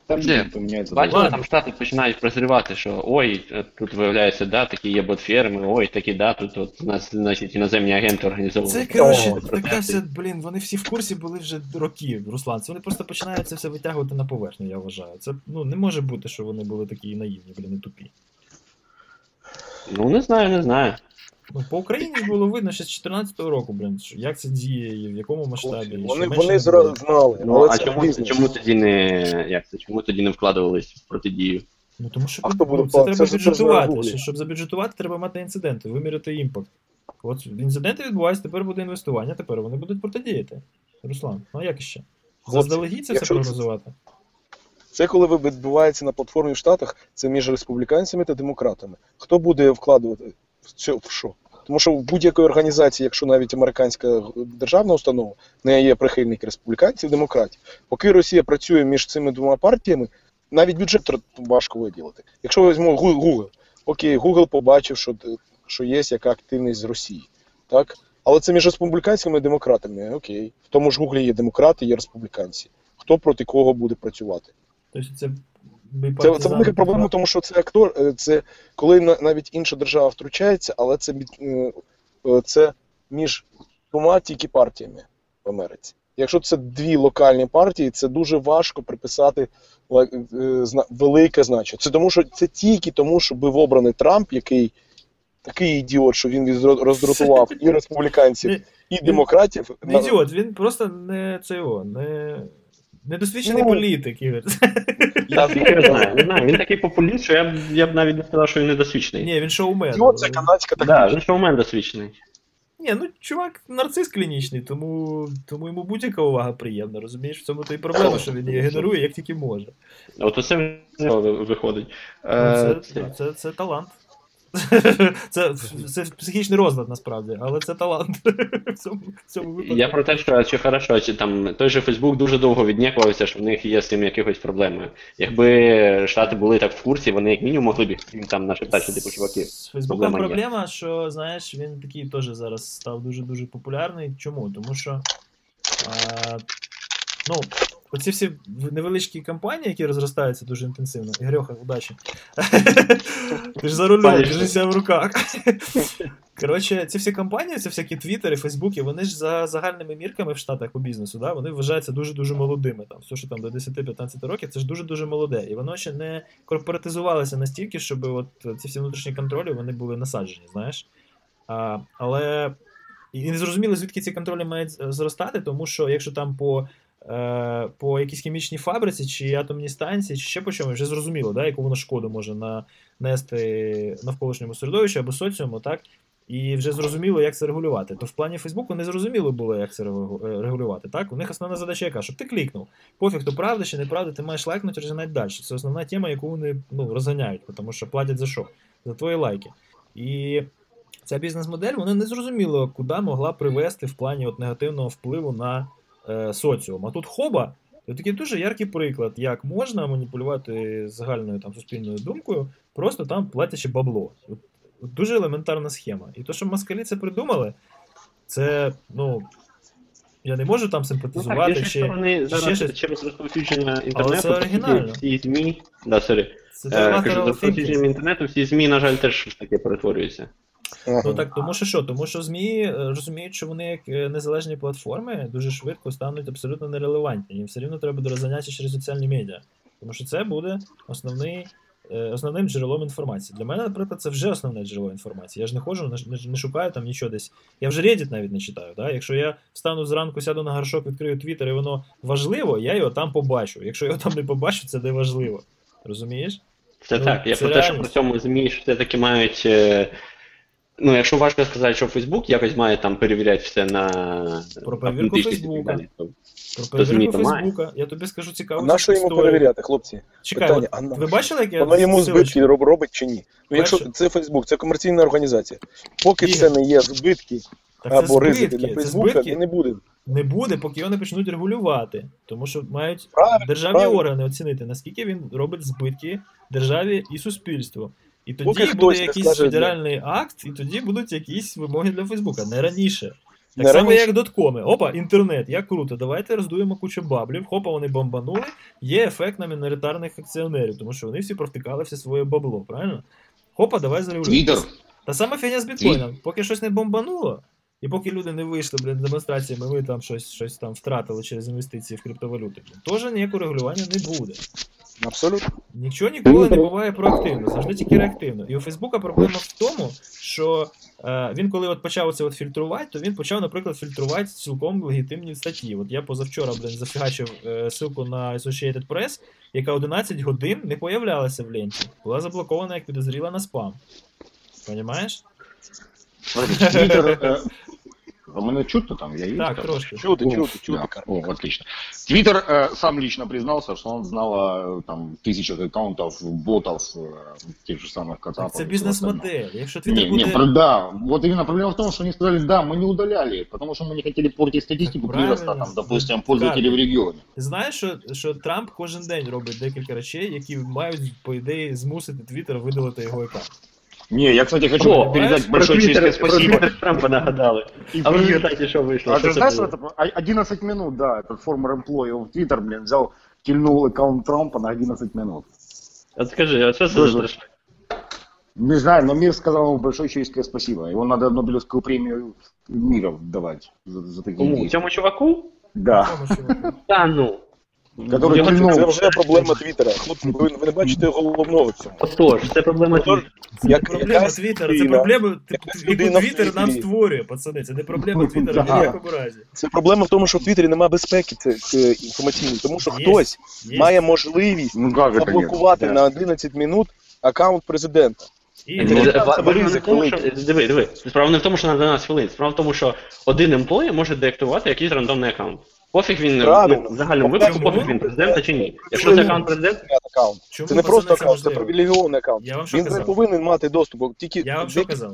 Speaker 6: Там
Speaker 3: Де?
Speaker 6: поменяется.
Speaker 3: Бачили,
Speaker 1: Ладно.
Speaker 3: там штати починають прозрівати, що ой, е, тут виявляється, да, такі є ботферми, ой, такі, да, тут от, у нас, значить, іноземні агенти організовували.
Speaker 1: Це коротше, така вся, блін, вони всі в курсі були вже роки, Руслан. Це вони просто починають це все витягувати на поверхню, я вважаю. Це ну не може бути, що вони були такі наївні, блін, і тупі.
Speaker 3: Ну, не знаю, не знаю.
Speaker 1: Ну, по Україні ж було видно ще з 14-го року, блін, що- як це діє, і в якому масштабі. і що
Speaker 4: Вони,
Speaker 1: менше
Speaker 4: вони
Speaker 1: не
Speaker 4: зра- знали,
Speaker 3: Ну,
Speaker 4: але
Speaker 3: а
Speaker 4: це
Speaker 3: чому,
Speaker 4: бізнес.
Speaker 3: чому тоді не. Як це? Чому тоді не вкладувались в протидію?
Speaker 1: Ну тому що
Speaker 4: А
Speaker 1: ну,
Speaker 4: хто буде
Speaker 1: це
Speaker 4: платити?
Speaker 1: треба
Speaker 4: Це ж- це
Speaker 1: бюджетувати. Щоб- Щоб забюджетувати, треба мати інциденти, виміряти імпакт. От інциденти відбуваються, тепер буде інвестування, тепер вони будуть протидіяти. Руслан, ну а як іще?
Speaker 4: Хлопці,
Speaker 1: Заздалегідь це все
Speaker 4: якщо
Speaker 1: прогнозувати.
Speaker 4: Це коли ви- відбувається на платформі в Штатах, це між республіканцями та демократами. Хто буде вкладувати в цю в що? Тому що в будь-якої організації, якщо навіть американська державна установа, в неї є прихильники республіканців, демократів. Поки Росія працює між цими двома партіями, навіть бюджет важко виділити. Якщо візьмемо Google, окей, Google побачив, що, що є яка активність з Росії. Так? Але це між республіканцями і демократами. Окей. В тому ж Гуглі є демократи, є республіканці. Хто проти кого буде працювати?
Speaker 1: Тобто це
Speaker 4: Це, це велика проблема, тому що це актор, е, це коли навіть інша держава втручається, але це, е, е, це між двома тільки партіями в Америці. Якщо це дві локальні партії, це дуже важко приписати велике значення. Це тому, що це тільки тому, що був обраний Трамп, який такий ідіот, що він роздратував і республіканців, і демократів.
Speaker 1: Не ідіот, він просто не це його, не. Недосвідчений
Speaker 4: Ну,
Speaker 1: політик, Ігор.
Speaker 3: Я не знаю, не знаю. Він такий популіст, що я б, я б навіть не сказав, що він недосвідчений.
Speaker 1: Ні, він шоумен.
Speaker 4: Ідіот це канадська
Speaker 3: Так,
Speaker 4: така.
Speaker 3: да, він шоумен досвідчений.
Speaker 1: Ні, ну чувак нарцис клінічний, тому, тому йому будь-яка увага приємна, розумієш? В цьому то і проблема, що він її генерує як тільки може.
Speaker 3: От оце виходить.
Speaker 1: Ну,
Speaker 3: Е,
Speaker 1: це,
Speaker 3: це-
Speaker 1: це, це талант. Це, це психічний розлад насправді, але це талант. В цьому, в цьому випадку.
Speaker 3: Я про те, що чи хорошо, чи там той же Фейсбук дуже довго віднікувався, що в них є з цим якихось проблеми. Якби Штати були так в курсі, вони як мінімум могли б їм там нашептати, типу, чуваки.
Speaker 1: З Фейсбуком
Speaker 3: проблема є.
Speaker 1: проблема, що знаєш, він такий теж зараз став дуже-дуже популярний. Чому? Тому що а, ну, оці всі невеличкі компанії, які розростаються дуже інтенсивно. Ігорьоха, удачі. Ти ж за рулем, держися в руках. Коротше, ці всі компанії, ці всякі твіттери, фейсбуки, вони ж за загальними мірками в Штатах по бізнесу, да, вони вважаються дуже-дуже молодими. Там, все, що там до 10-15 років, це ж дуже-дуже молоде. І воно ще не корпоратизувалося настільки, щоб от ці всі внутрішні контролі вони були насаджені, знаєш. А, але і не зрозуміло, звідки ці контролі мають зростати, тому що якщо там по, по якійсь хімічній фабриці чи атомній станції, чи ще по чомусь, вже зрозуміло, да, яку воно шкоду може нанести навколишньому середовищу або соціуму, так? І вже зрозуміло, як це регулювати. То в плані Фейсбуку не зрозуміло було, як це е, регулювати. Так? У них основна задача яка? Щоб ти клікнув. Пофіг, то правда чи неправда, ти маєш лайкнути, розганати далі. Це основна тема, яку вони ну, розганяють, тому що платять за що? За твої лайки. І ця бізнес-модель вона не зрозуміло, куди могла привести в плані от негативного впливу на е, соціум. А тут хоба. Це такий дуже яркий приклад, як можна маніпулювати загальною там суспільною думкою, просто там платячи бабло. Дуже елементарна схема. І то, що москалі це придумали, це, ну. Я не можу там
Speaker 3: Ну, так,
Speaker 1: симпатизувати чи.
Speaker 3: сторони
Speaker 1: ще щось.
Speaker 3: через розповсюдження інтернету
Speaker 1: це оригінально.
Speaker 3: всі змі. Да, сорі.
Speaker 1: Це
Speaker 3: Е, кажу, розповсюдженням інтернету всі змі, на жаль, теж в таке перетворюються.
Speaker 1: Ну так, тому що що? Тому що ЗМІ е, розуміють, що вони як е, незалежні платформи дуже швидко стануть абсолютно нерелевантні. Їм все рівно треба буде розганятися через соціальні медіа. Тому що це буде основний, е, основним джерелом інформації. Для мене, наприклад, це вже основне джерело інформації. Я ж не ходжу, не, шукаю там нічого десь. Я вже Reddit навіть не читаю. Да? Якщо я встану зранку, сяду на горшок, відкрию Twitter і воно важливо, я його там побачу. Якщо я його там не побачу, це не важливо. Розумієш?
Speaker 3: Це
Speaker 1: Ну,
Speaker 3: так. Я про те, що при цьому ЗМІ все-таки мають. Ну, якщо важко сказати, що Фейсбук якось має там перевіряти все на
Speaker 1: Про перевірку Фейсбука. Про перевірку. Фейсбука. Я тобі скажу цікаву
Speaker 4: На що йому
Speaker 1: історію.
Speaker 4: перевіряти, хлопці?
Speaker 1: Чекай,
Speaker 4: Питання, а
Speaker 1: ви бачили, як я
Speaker 4: Воно йому збитки роб- робить чи ні? Ну, якщо це Фейсбук, це комерційна організація. Поки
Speaker 1: Ігор,
Speaker 4: це не є збитки
Speaker 1: Так це
Speaker 4: або ризики для Фейсбука, не буде.
Speaker 1: не буде, поки його не почнуть регулювати. Тому що мають
Speaker 4: Правильно,
Speaker 1: державні
Speaker 4: правильно.
Speaker 1: органи оцінити, наскільки він робить збитки державі і суспільству. І тоді
Speaker 4: Поки
Speaker 1: буде якийсь
Speaker 4: скаже,
Speaker 1: федеральний акт, і тоді будуть якісь вимоги для Фейсбука, не раніше. Так
Speaker 4: Не
Speaker 1: само,
Speaker 4: раніше.
Speaker 1: як доткоми. Опа, інтернет, як круто. Давайте роздуємо кучу баблів. Хопа, вони бомбанули. Є ефект на міноритарних акціонерів, тому що вони всі провтикали все своє бабло, правильно? Хопа, давай зарегулюємо. Та сама фігня з біткоїном. Поки щось не бомбануло, і поки люди не вийшли, блін, демонстраціями, ми там щось, щось там втратили через інвестиції в криптовалюти. Теж ніякого регулювання не буде.
Speaker 4: Абсолютно.
Speaker 1: Нічого ніколи не буває проактивно, завжди тільки реактивно. І у Фейсбука проблема в тому, що е, він, коли от почав це от фільтрувати, то він почав, наприклад, фільтрувати цілком легітимні статті. От я позавчора, блин, зафігачив е, ссылку на Associated Press, яка 11 годин не появлялася в ленті. Була заблокована як підозріла на спам. Понімаєш?
Speaker 6: Твиттер... э, А мене чутно там? Я есть?
Speaker 1: Так, трошки.
Speaker 4: Чути,
Speaker 6: О,
Speaker 4: чути, чути,
Speaker 6: да.
Speaker 4: Карл.
Speaker 6: О, отлично. Твиттер э, сам лично признался, что он знал о там, тысячах аккаунтов, ботов, э, тех же самых кацапов.
Speaker 1: Це
Speaker 6: и всего остального.
Speaker 1: бізнес-модель. Якщо Твіттер
Speaker 6: Не,
Speaker 1: буде.
Speaker 6: не, про- да. Вот именно проблема в том, что они сказали, да, мы не удаляли, потому что мы не хотели портить статистику
Speaker 1: Так
Speaker 6: прироста,
Speaker 1: правильно.
Speaker 6: там, допустим, пользователей в регионе.
Speaker 1: Ти знаєш, що, що Трамп кожен день робить декілька речей, які мають, по ідеї, змусити Твіттер видалити його аккаунт.
Speaker 6: Не, я, кстати, хочу
Speaker 3: О,
Speaker 6: передать
Speaker 3: Про
Speaker 6: большое
Speaker 3: Твіттер,
Speaker 6: честное
Speaker 3: про
Speaker 6: спасибо.
Speaker 3: Твіттер Трампа нагадали.
Speaker 6: И
Speaker 3: А ви
Speaker 6: при-
Speaker 3: пам'ятаєте, що вийшло?
Speaker 6: А
Speaker 3: Що
Speaker 6: ты
Speaker 3: це
Speaker 6: знаешь,
Speaker 3: було?
Speaker 6: что это? А- 11 минут, да, этот формер employee в Твиттер, блин, взял, кильнул аккаунт Трампа на 11 минут.
Speaker 3: От скажи, а що це
Speaker 6: Дуже.
Speaker 3: за страшно?
Speaker 6: Не знаю, но мир сказал ему большое человеческое спасибо. Его надо Нобелевскую премию мира давать за, за такие
Speaker 3: Кому?
Speaker 6: действия.
Speaker 3: Цьому чуваку?
Speaker 6: Да.
Speaker 1: Тому що-
Speaker 3: Та ну.
Speaker 6: Который кільнув.
Speaker 4: Це вже проблема Твіттера. Хлопці, ви, ви не бачите головного в цьому.
Speaker 3: Отож, це проблема Твіттера.
Speaker 4: Як,
Speaker 1: Проблема
Speaker 4: якась
Speaker 1: Твіттера, це проблема, яку Твіттер нам створює, пацани. Це не проблема Твіттера ні в
Speaker 6: Да.
Speaker 1: якому разі.
Speaker 4: Це проблема в тому, що в Твіттері немає безпеки це, це інформаційної, тому що
Speaker 1: Є.
Speaker 4: хтось
Speaker 1: Є.
Speaker 4: має можливість
Speaker 6: Ну как
Speaker 4: заблокувати
Speaker 6: Да.
Speaker 4: на 11 минут аккаунт президента.
Speaker 1: І
Speaker 4: Це
Speaker 3: Е,
Speaker 4: ж
Speaker 3: ва-
Speaker 4: це
Speaker 3: Справа не в тому, що диви, диви. Справа не в тому, що на 12 хвилин. Справа в тому, що один емплої може деактивувати якийсь рандомний аккаунт. Пофіг він
Speaker 4: Правильно.
Speaker 3: ну, в загальному
Speaker 4: Чому?
Speaker 3: випадку, пофіг він президента чи ні. Якщо це аккаунт президента,
Speaker 4: аккаунт.
Speaker 1: чому
Speaker 4: Це не
Speaker 1: пацани,
Speaker 4: просто аккаунт, це
Speaker 1: можливо?
Speaker 4: привілейований аккаунт.
Speaker 1: Я вам що
Speaker 4: Він не
Speaker 1: казав?
Speaker 4: повинен мати доступ, бо тільки
Speaker 1: Я вам що казав?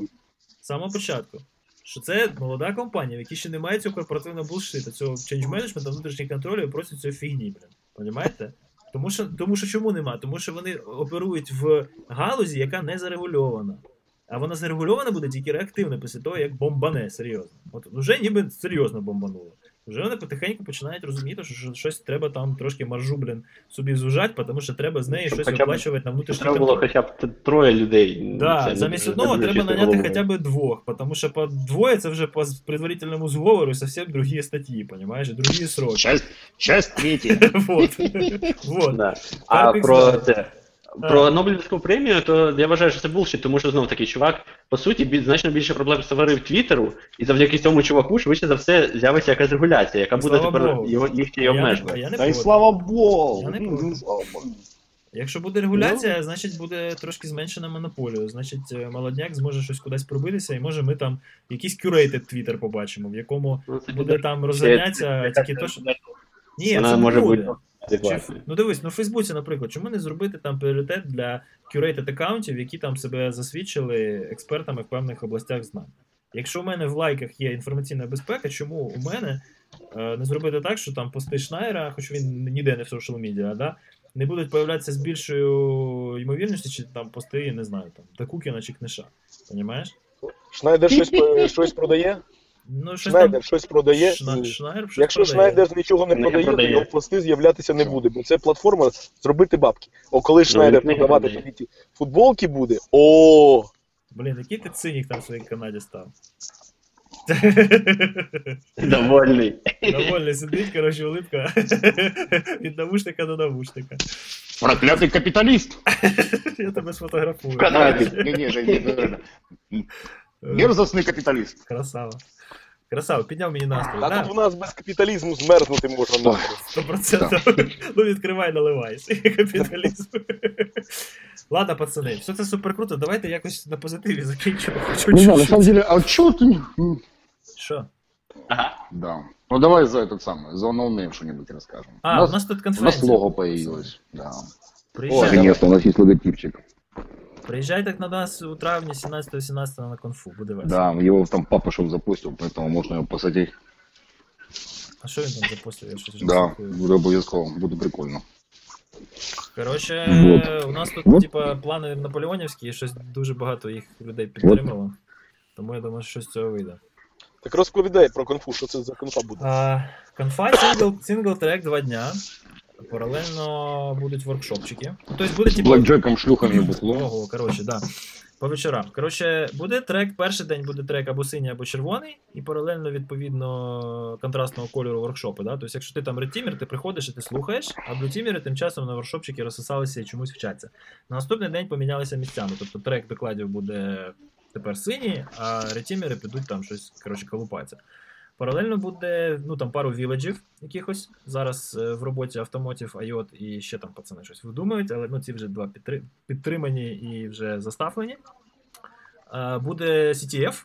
Speaker 1: З самого початку. Що це молода компанія, в якій ще немає цього корпоративного булшита, цього change management, внутрішніх контролю і просять цієї фігні, блін. Понімаєте? Тому що, тому що чому нема? Тому що вони оперують в галузі, яка не зарегульована. А вона зарегульована буде тільки реактивно після того, як бомбане серйозно. От вже ніби серйозно бомбануло. Вже вони потихеньку починають розуміти, що, що щось треба там трошки маржу, блін, собі зужати, тому що треба з неї щось виплачувати на внутрішній
Speaker 3: треба було хоча б троє людей.
Speaker 1: Да,
Speaker 3: Це
Speaker 1: замість
Speaker 3: не-
Speaker 1: одного
Speaker 3: не
Speaker 1: треба наняти
Speaker 3: головою.
Speaker 1: хоча б двох, тому що по двоє це вже по предварительному зговору совсем другі статті, понимаешь, другі сроки.
Speaker 6: Часть, часть третья.
Speaker 1: Вот. Вот.
Speaker 3: Да. А про це. Про Нобелівську премію, то я вважаю, що це булшіт, тому що знов такий чувак, по суті, значно більше проблем створив Твіттеру, і завдяки цьому чуваку швидше за все з'явиться якась регуляція, яка буде
Speaker 1: слава
Speaker 3: тепер
Speaker 1: Богу.
Speaker 3: його їх і
Speaker 1: я не- а
Speaker 3: обмежувати.
Speaker 1: не
Speaker 6: и
Speaker 1: проти.
Speaker 6: слава богу.
Speaker 1: Я не
Speaker 6: Ну,
Speaker 1: проти. Якщо буде регуляція, значить буде трошки зменшена монополія. Значить, е, молодняк зможе щось кудись пробитися, і може ми там якийсь curated Twitter побачимо, в якому
Speaker 3: Ну,
Speaker 1: буде там розганятися тільки то, що. Ні,
Speaker 3: Вона
Speaker 1: це
Speaker 3: може
Speaker 1: буде.
Speaker 3: бути
Speaker 1: Чи, ну дивись, ну в Фейсбуці, наприклад, чому не зробити там пріоритет для curated аккаунтів, які там себе засвідчили експертами в певних областях знань? Якщо у мене в лайках є інформаційна безпека, чому у мене е, не зробити так, що там пости Шнайера, хоч він ніде не в social media, да, не будуть появлятися з більшою ймовірністю, чи там пости, я не знаю, там Дакукіна чи Книша. Понімаєш?
Speaker 4: Шнайдер щось, щось продає?
Speaker 1: Ну, щось
Speaker 4: Шнайдер
Speaker 1: там...
Speaker 4: щось продає?
Speaker 1: Шна...
Speaker 4: Ні.
Speaker 1: Шнайер щось
Speaker 4: Якщо
Speaker 1: продає.
Speaker 4: Шнайдер нічого не
Speaker 3: Не
Speaker 4: продає, то його пости з'являтися не буде, бо це платформа зробити бабки. О, коли Шнайдер
Speaker 3: книги
Speaker 4: продавати
Speaker 3: продає.
Speaker 4: тобі ті футболки буде, о,
Speaker 1: Блін, який ти цинік там в своїй Канаді став.
Speaker 3: Довольний.
Speaker 1: Довольно сидить, коротше, улипка від навушника до навушника.
Speaker 6: Проклятый капиталист.
Speaker 1: Я тебе сфотографую.
Speaker 3: В Канаді.
Speaker 6: Не, не, не, не, не, не. Мерзостный капиталист.
Speaker 1: Красава. Красава, підняв мені настрій.
Speaker 4: а
Speaker 1: Да,
Speaker 4: тут у нас без капіталізму змерзнути можна нахрен.
Speaker 1: 100%. Ну відкривай, наливай. Капіталізм. Ладно, пацани, все це супер круто. Давайте якось на позитиві закінчимо. Хочу
Speaker 6: Не знаю, на
Speaker 1: чуть-чуть.
Speaker 6: самом деле, а чё ты... не-
Speaker 1: Що?
Speaker 3: Ага.
Speaker 6: Да. Ну давай за этот самый, за ноунейм что-нибудь расскажем.
Speaker 1: А,
Speaker 6: у нас,
Speaker 1: у нас тут
Speaker 6: у нас
Speaker 1: конференція.
Speaker 6: лого появилось. Да.
Speaker 1: Приїжджай,
Speaker 6: Наконец-то у нас есть логотипчик.
Speaker 1: приїжджай так на нас у травні 17-18 на конфу, буде весело.
Speaker 6: Да, его там папа шел запустил, поэтому можно его посадить.
Speaker 1: А що він там запостив? Я щось вже
Speaker 6: Да,
Speaker 1: слухаю.
Speaker 6: буде обов'язково, буде прикольно.
Speaker 1: Коротше,
Speaker 6: Вот.
Speaker 1: у нас тут,
Speaker 6: Вот.
Speaker 1: типа, плани наполеонівські, і щось дуже багато їх людей підтримало. Тому я думаю, що щось з цього вийде.
Speaker 4: Так розповідай про конфу, що це за конфа буде.
Speaker 1: А, конфа single, single track два дня. Паралельно будуть workshop чики. Ну, тобто буде типу.
Speaker 2: блэкджеком, шлюхами, бухлом.
Speaker 1: Ого, коротше, да. По вечорам. Коротше, буде трек, перший день буде трек або синій, або червоний, і паралельно, відповідно, контрастного кольору workshop и. Да? Тобто, якщо ти там red team ер, ти приходиш і ти слухаєш, а blue team ери тим часом на workshop чики розсосалися і чомусь вчаться. На наступний день помінялися місцями. Тобто трек докладів буде тепер синій, а red team ери підуть там щось, коротше, колупатися. Паралельно буде ну там пару віледжів якихось. Зараз е, в роботі автомотів, IOT і ще там пацани щось видумують, але ну ці вже два підтри- підтримані і вже заставлені. Е, Буде CTF,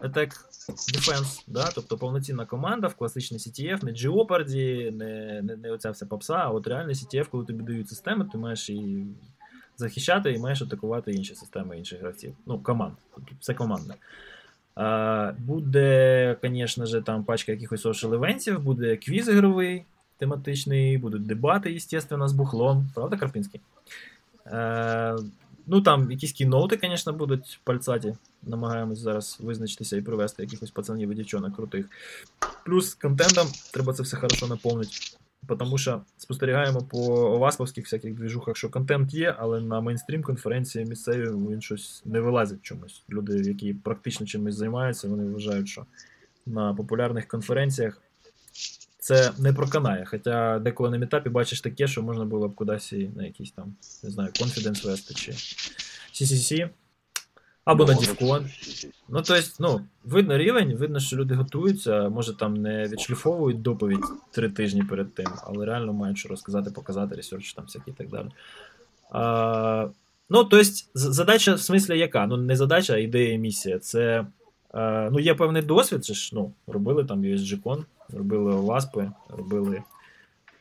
Speaker 1: Attack Defense, да? тобто повноцінна команда в класичний CTF, не Jeopardy, не, не, не оця вся попса, а от реальний CTF, коли тобі дають системи, ти маєш і захищати, і маєш атакувати інші системи інших гравців. Ну, команд. Все командне. Буде, звісно ж, там пачка якихось social івентів, буде квіз ігровий, тематичний, будуть дебати, звісно, з бухлом. Правда, Карпінський? Е, ну там якісь кіноути, звісно, будуть пальцаті. Намагаємось зараз визначитися і привести якихось пацанів і дівчонок крутих. Плюс контентом треба це все хорошо наповнити. Тому що спостерігаємо по овасповських всяких двіжухах, що контент є, але на мейнстрім конференції місцеві він щось не вилазить чомусь. Люди, які практично чимось займаються, вони вважають, що на популярних конференціях це не проканає. Хоча деколи на мітапі бачиш таке, що можна було б кудись і на якийсь там, не знаю, Confidence вести чи CCC. Або на DefCon. Ну, тобто, ну, видно рівень, видно, що люди готуються, може там не відшліфовують доповідь три тижні перед тим, але реально мають що розказати, показати, research там всякі і так далі. А, ну, тобто, з- задача в смислі яка? Ну, не задача, а ідея і місія. Це е, ну, є певний досвід, же ж, ну, робили там USG-Con, робили OWASP, робили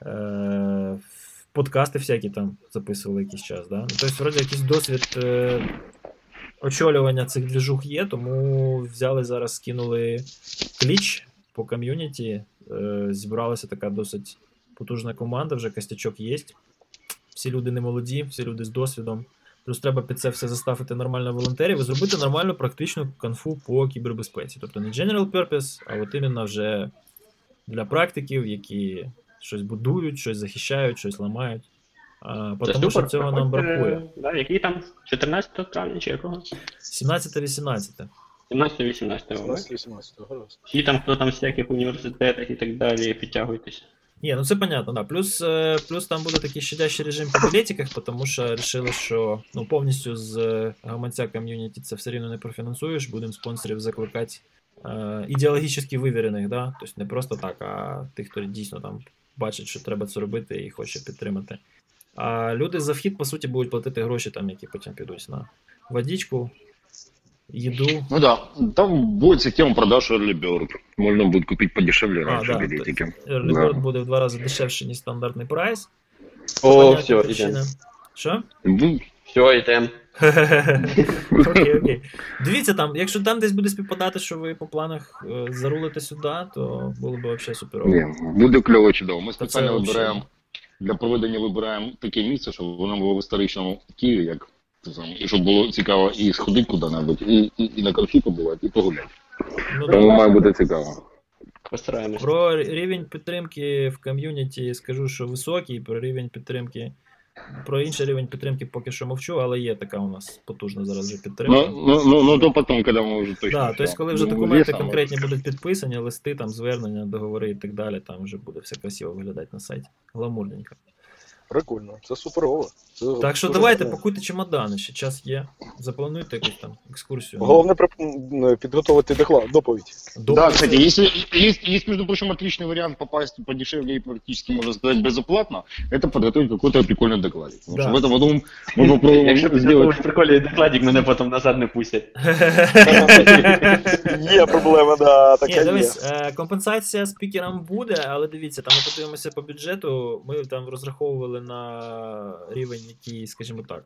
Speaker 1: е, подкасти всякі там записували якийсь час. Да? Ну, тобто, вроді якийсь досвід. Е, очолювання цих двіжух є, тому взяли зараз, скинули кліч по ком'юніті. Е, зібралася така досить потужна команда, вже костячок є. Всі люди не молоді, всі люди з досвідом. Плюс треба під це все заставити нормально волонтерів і зробити нормальну практичну конфу по кібербезпеці. Тобто не general purpose, а от іменно вже для практиків, які щось будують, щось захищають, щось ламають. А,
Speaker 3: Це
Speaker 1: тому що цього нам бракує.
Speaker 3: Да, який там 14 травня чи якого?
Speaker 1: 17-18.
Speaker 3: 17-18.
Speaker 4: 18 гаразд.
Speaker 3: Всі там, хто там всяких університетах і так далі, підтягуйтесь.
Speaker 1: Ні, ну це понятно, да. Плюс, е, плюс там буде такий щадящий режим по білетиках, тому що вирішили, що ну, повністю з е, гаманця ком'юніті це все рівно не профінансуєш, будемо спонсорів закликати е, ідеологічно вивірених, да? тобто не просто так, а тих, хто дійсно там бачить, що треба це робити і хоче підтримати. А люди за вхід, по суті, будуть платити гроші, там, які потім підуть на водичку, їду.
Speaker 6: Ну да, там будет система продаж Early Bird. Можно будет купить подешевле
Speaker 1: А,
Speaker 6: раньше
Speaker 1: да,
Speaker 6: билетики.
Speaker 1: Early
Speaker 6: Да.
Speaker 1: Буде в два рази дешевше, ніж стандартний прайс.
Speaker 3: О, все,
Speaker 1: причини.
Speaker 3: йдемо.
Speaker 1: Що?
Speaker 3: Все, йдемо.
Speaker 1: Окей, окей. Дивіться там, якщо там десь буде співпадати, що ви по планах е, зарулите сюди, то було б взагалі суперово.
Speaker 6: Ні, буде кльово чудово. Ми
Speaker 1: Та це
Speaker 6: спеціально
Speaker 1: вообще-
Speaker 6: вибираємо для проведення вибираємо таке місце, щоб воно було в історичному Києві, як і щоб було цікаво і сходити куди-небудь, і, і, і на конфі побувати, і погуляти.
Speaker 1: Ну,
Speaker 6: Тому має бути цікаво.
Speaker 3: Постараємось.
Speaker 1: Про рівень підтримки в ком'юніті скажу, що високий, про рівень підтримки. Про інший рівень підтримки поки що мовчу, але є така у нас потужна зараз вже підтримка.
Speaker 6: Ну, ну, ну, ну то потім, коли ми вже точно.
Speaker 1: Да, тобто, коли вже
Speaker 6: Ну,
Speaker 1: документи
Speaker 6: саме.
Speaker 1: конкретні будуть підписані, листи, там, звернення, договори і так далі, там вже буде все красиво виглядати на сайті. Гламурненько.
Speaker 4: Прикольно, це суперово. Це
Speaker 1: Так що
Speaker 4: дуже
Speaker 1: давайте
Speaker 4: прикольно.
Speaker 1: пакуйте чемодани, ще час є. Заплануйте якусь там екскурсію.
Speaker 4: Головне прип- м, підготувати доклад, доповідь.
Speaker 1: До-
Speaker 6: Да, кстати, если есть, есть, между прочим, отличный вариант попасть подешевле и практически, можно сказать, безоплатно, это подготовить какой-то прикольный докладик. Потому
Speaker 1: Да.
Speaker 6: что в этом году мы попробуем
Speaker 3: Якщо
Speaker 6: сделать...
Speaker 3: підготовиш прикольний докладик, мене потім назад не пустять.
Speaker 4: Є проблема, да,
Speaker 1: Ні,
Speaker 4: така є.
Speaker 1: дивись, е, компенсація спікерам буде, але дивіться, там ми подивимося по бюджету. Ми там розраховували на рівень, який, скажімо так,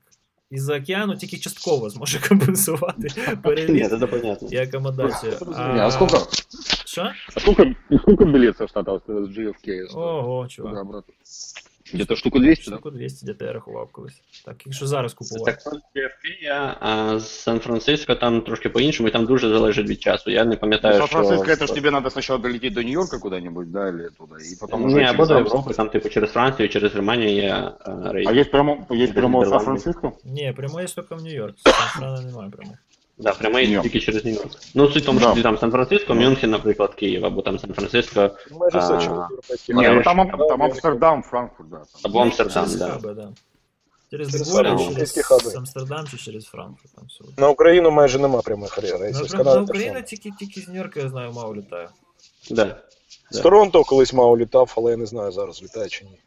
Speaker 1: із-за океану тільки частково зможе компенсувати переліт
Speaker 3: понятно.
Speaker 1: і акомодацію.
Speaker 6: А сколько,
Speaker 1: Що?
Speaker 6: а сколько, и сколько билетов осталось с GFK?
Speaker 1: Ого, чувак.
Speaker 6: Где-то штуку 200.
Speaker 1: Штуку 200 де я рахував колись. Так, якщо зараз купувати.
Speaker 3: Так, я, а з Сан-Франциско там трошки по-іншому, і там дуже залежить від часу. Я не
Speaker 6: Ну,
Speaker 3: пам'ятаю,
Speaker 6: Сан-Франциско,
Speaker 3: що...
Speaker 6: это ж тебе надо сначала долететь до Нью-Йорка куда-нибудь, да, или туда, и потом
Speaker 3: Ні,
Speaker 6: уже
Speaker 3: або
Speaker 6: через
Speaker 3: до Європи, там, типу, через Францію, через Германію є рейс.
Speaker 6: А есть прямо, есть прямо в Сан-Франциско?
Speaker 1: Ні, прямої тільки в Нью-Йорк. Сан-Франа немає прямої.
Speaker 3: Да, прямий
Speaker 6: Ні.
Speaker 3: тільки через Нью-Йорк. Ну, суть в тому, що ти там Сан-Франциско, Мюнхен, наприклад, Київ, або там Сан-Франциско,
Speaker 4: Майже все
Speaker 3: ні, ну
Speaker 6: ну там, там Амстердам, Франкфурт, да. там.
Speaker 3: або Амстердам, да.
Speaker 1: да. Через
Speaker 4: Через
Speaker 1: Деголя, через. Амстердам чи через Франкфурт. Там все.
Speaker 4: На Україну майже нема прямих рейсів.
Speaker 1: На, на Україну тільки, тільки з Нью-Йорка, я знаю, мало літаю.
Speaker 3: Да.
Speaker 4: З Торонто колись мав літав, але я не знаю зараз літає чи ні.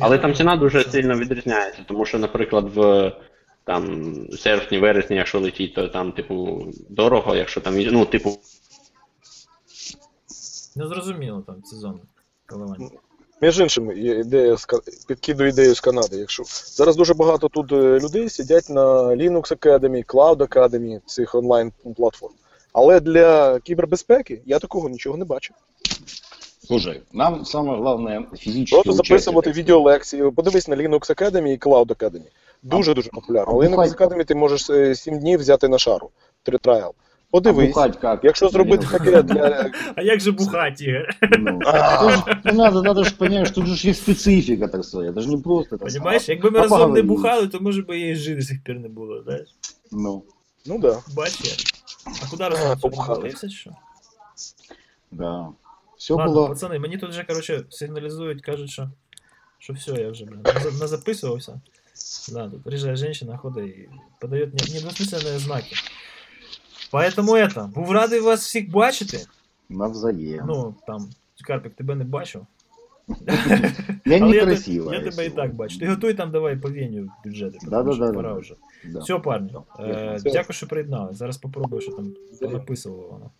Speaker 3: Але там ціна дуже сильно відрізняється, тому що, наприклад, в там серпні, вересні, якщо летіть, то там, типу, дорого, якщо там, ну, типу,
Speaker 1: Не зрозуміло там сезон коливання.
Speaker 4: Між іншим, ідея з підкидую ідею з Канади. Якщо зараз дуже багато тут е, людей сидять на Linux Academy, Cloud Academy, цих онлайн платформ. Але для кібербезпеки я такого нічого не бачив
Speaker 6: Слушай, нам самое главное физически
Speaker 4: Просто
Speaker 6: участие,
Speaker 4: записувати
Speaker 6: так сказать.
Speaker 4: відеолекції. Подивись на Linux Academy і Cloud Academy. Дуже дуже популярно.
Speaker 6: а
Speaker 4: Linux
Speaker 6: бухать-
Speaker 4: Academy ти можеш 7 днів взяти на шару. Три трайл. Подивись.
Speaker 6: Бухать как?
Speaker 4: Якщо зробити
Speaker 6: Ну,
Speaker 4: таке для
Speaker 1: А як же бухать, Ігор?
Speaker 6: Ну, это ж не надо, надо же понять, что тут же есть специфика, так сказать. Это же не просто... это
Speaker 1: Понімаєш,
Speaker 6: самое.
Speaker 1: якби ми
Speaker 6: А
Speaker 1: разом не
Speaker 6: поговорили.
Speaker 1: бухали, то може би і жити до сих пір не було, знаєш?
Speaker 6: Ну,
Speaker 4: ну да.
Speaker 1: Бачиш? А куди
Speaker 4: А,
Speaker 1: разом
Speaker 4: побухали.
Speaker 1: побухали? що?
Speaker 6: да. Все
Speaker 1: Ладно,
Speaker 6: было...
Speaker 1: пацани, мені тут вже, короче, сигналізують, кажуть, що, що все, я вже, блин, наз- назаписувався. Да, тут приезжает женщина, ходить і подає не- недвусмисленні знаки. Поэтому это, був радий вас всіх бачити.
Speaker 6: Навзаєм.
Speaker 1: Ну, там, Карпік, тебе не бачив.
Speaker 6: я
Speaker 1: Але
Speaker 6: некрасиво.
Speaker 1: я, те- я тебе і так бачу. Ти готуй там давай по веню бюджети. тому
Speaker 6: Да-да-да,
Speaker 1: що Пора
Speaker 6: да.
Speaker 1: вже.
Speaker 6: Да.
Speaker 1: Все, парні.
Speaker 6: Да.
Speaker 1: Е,
Speaker 4: Все.
Speaker 1: дякую, що приєднали. Зараз попробую, що там написувало воно.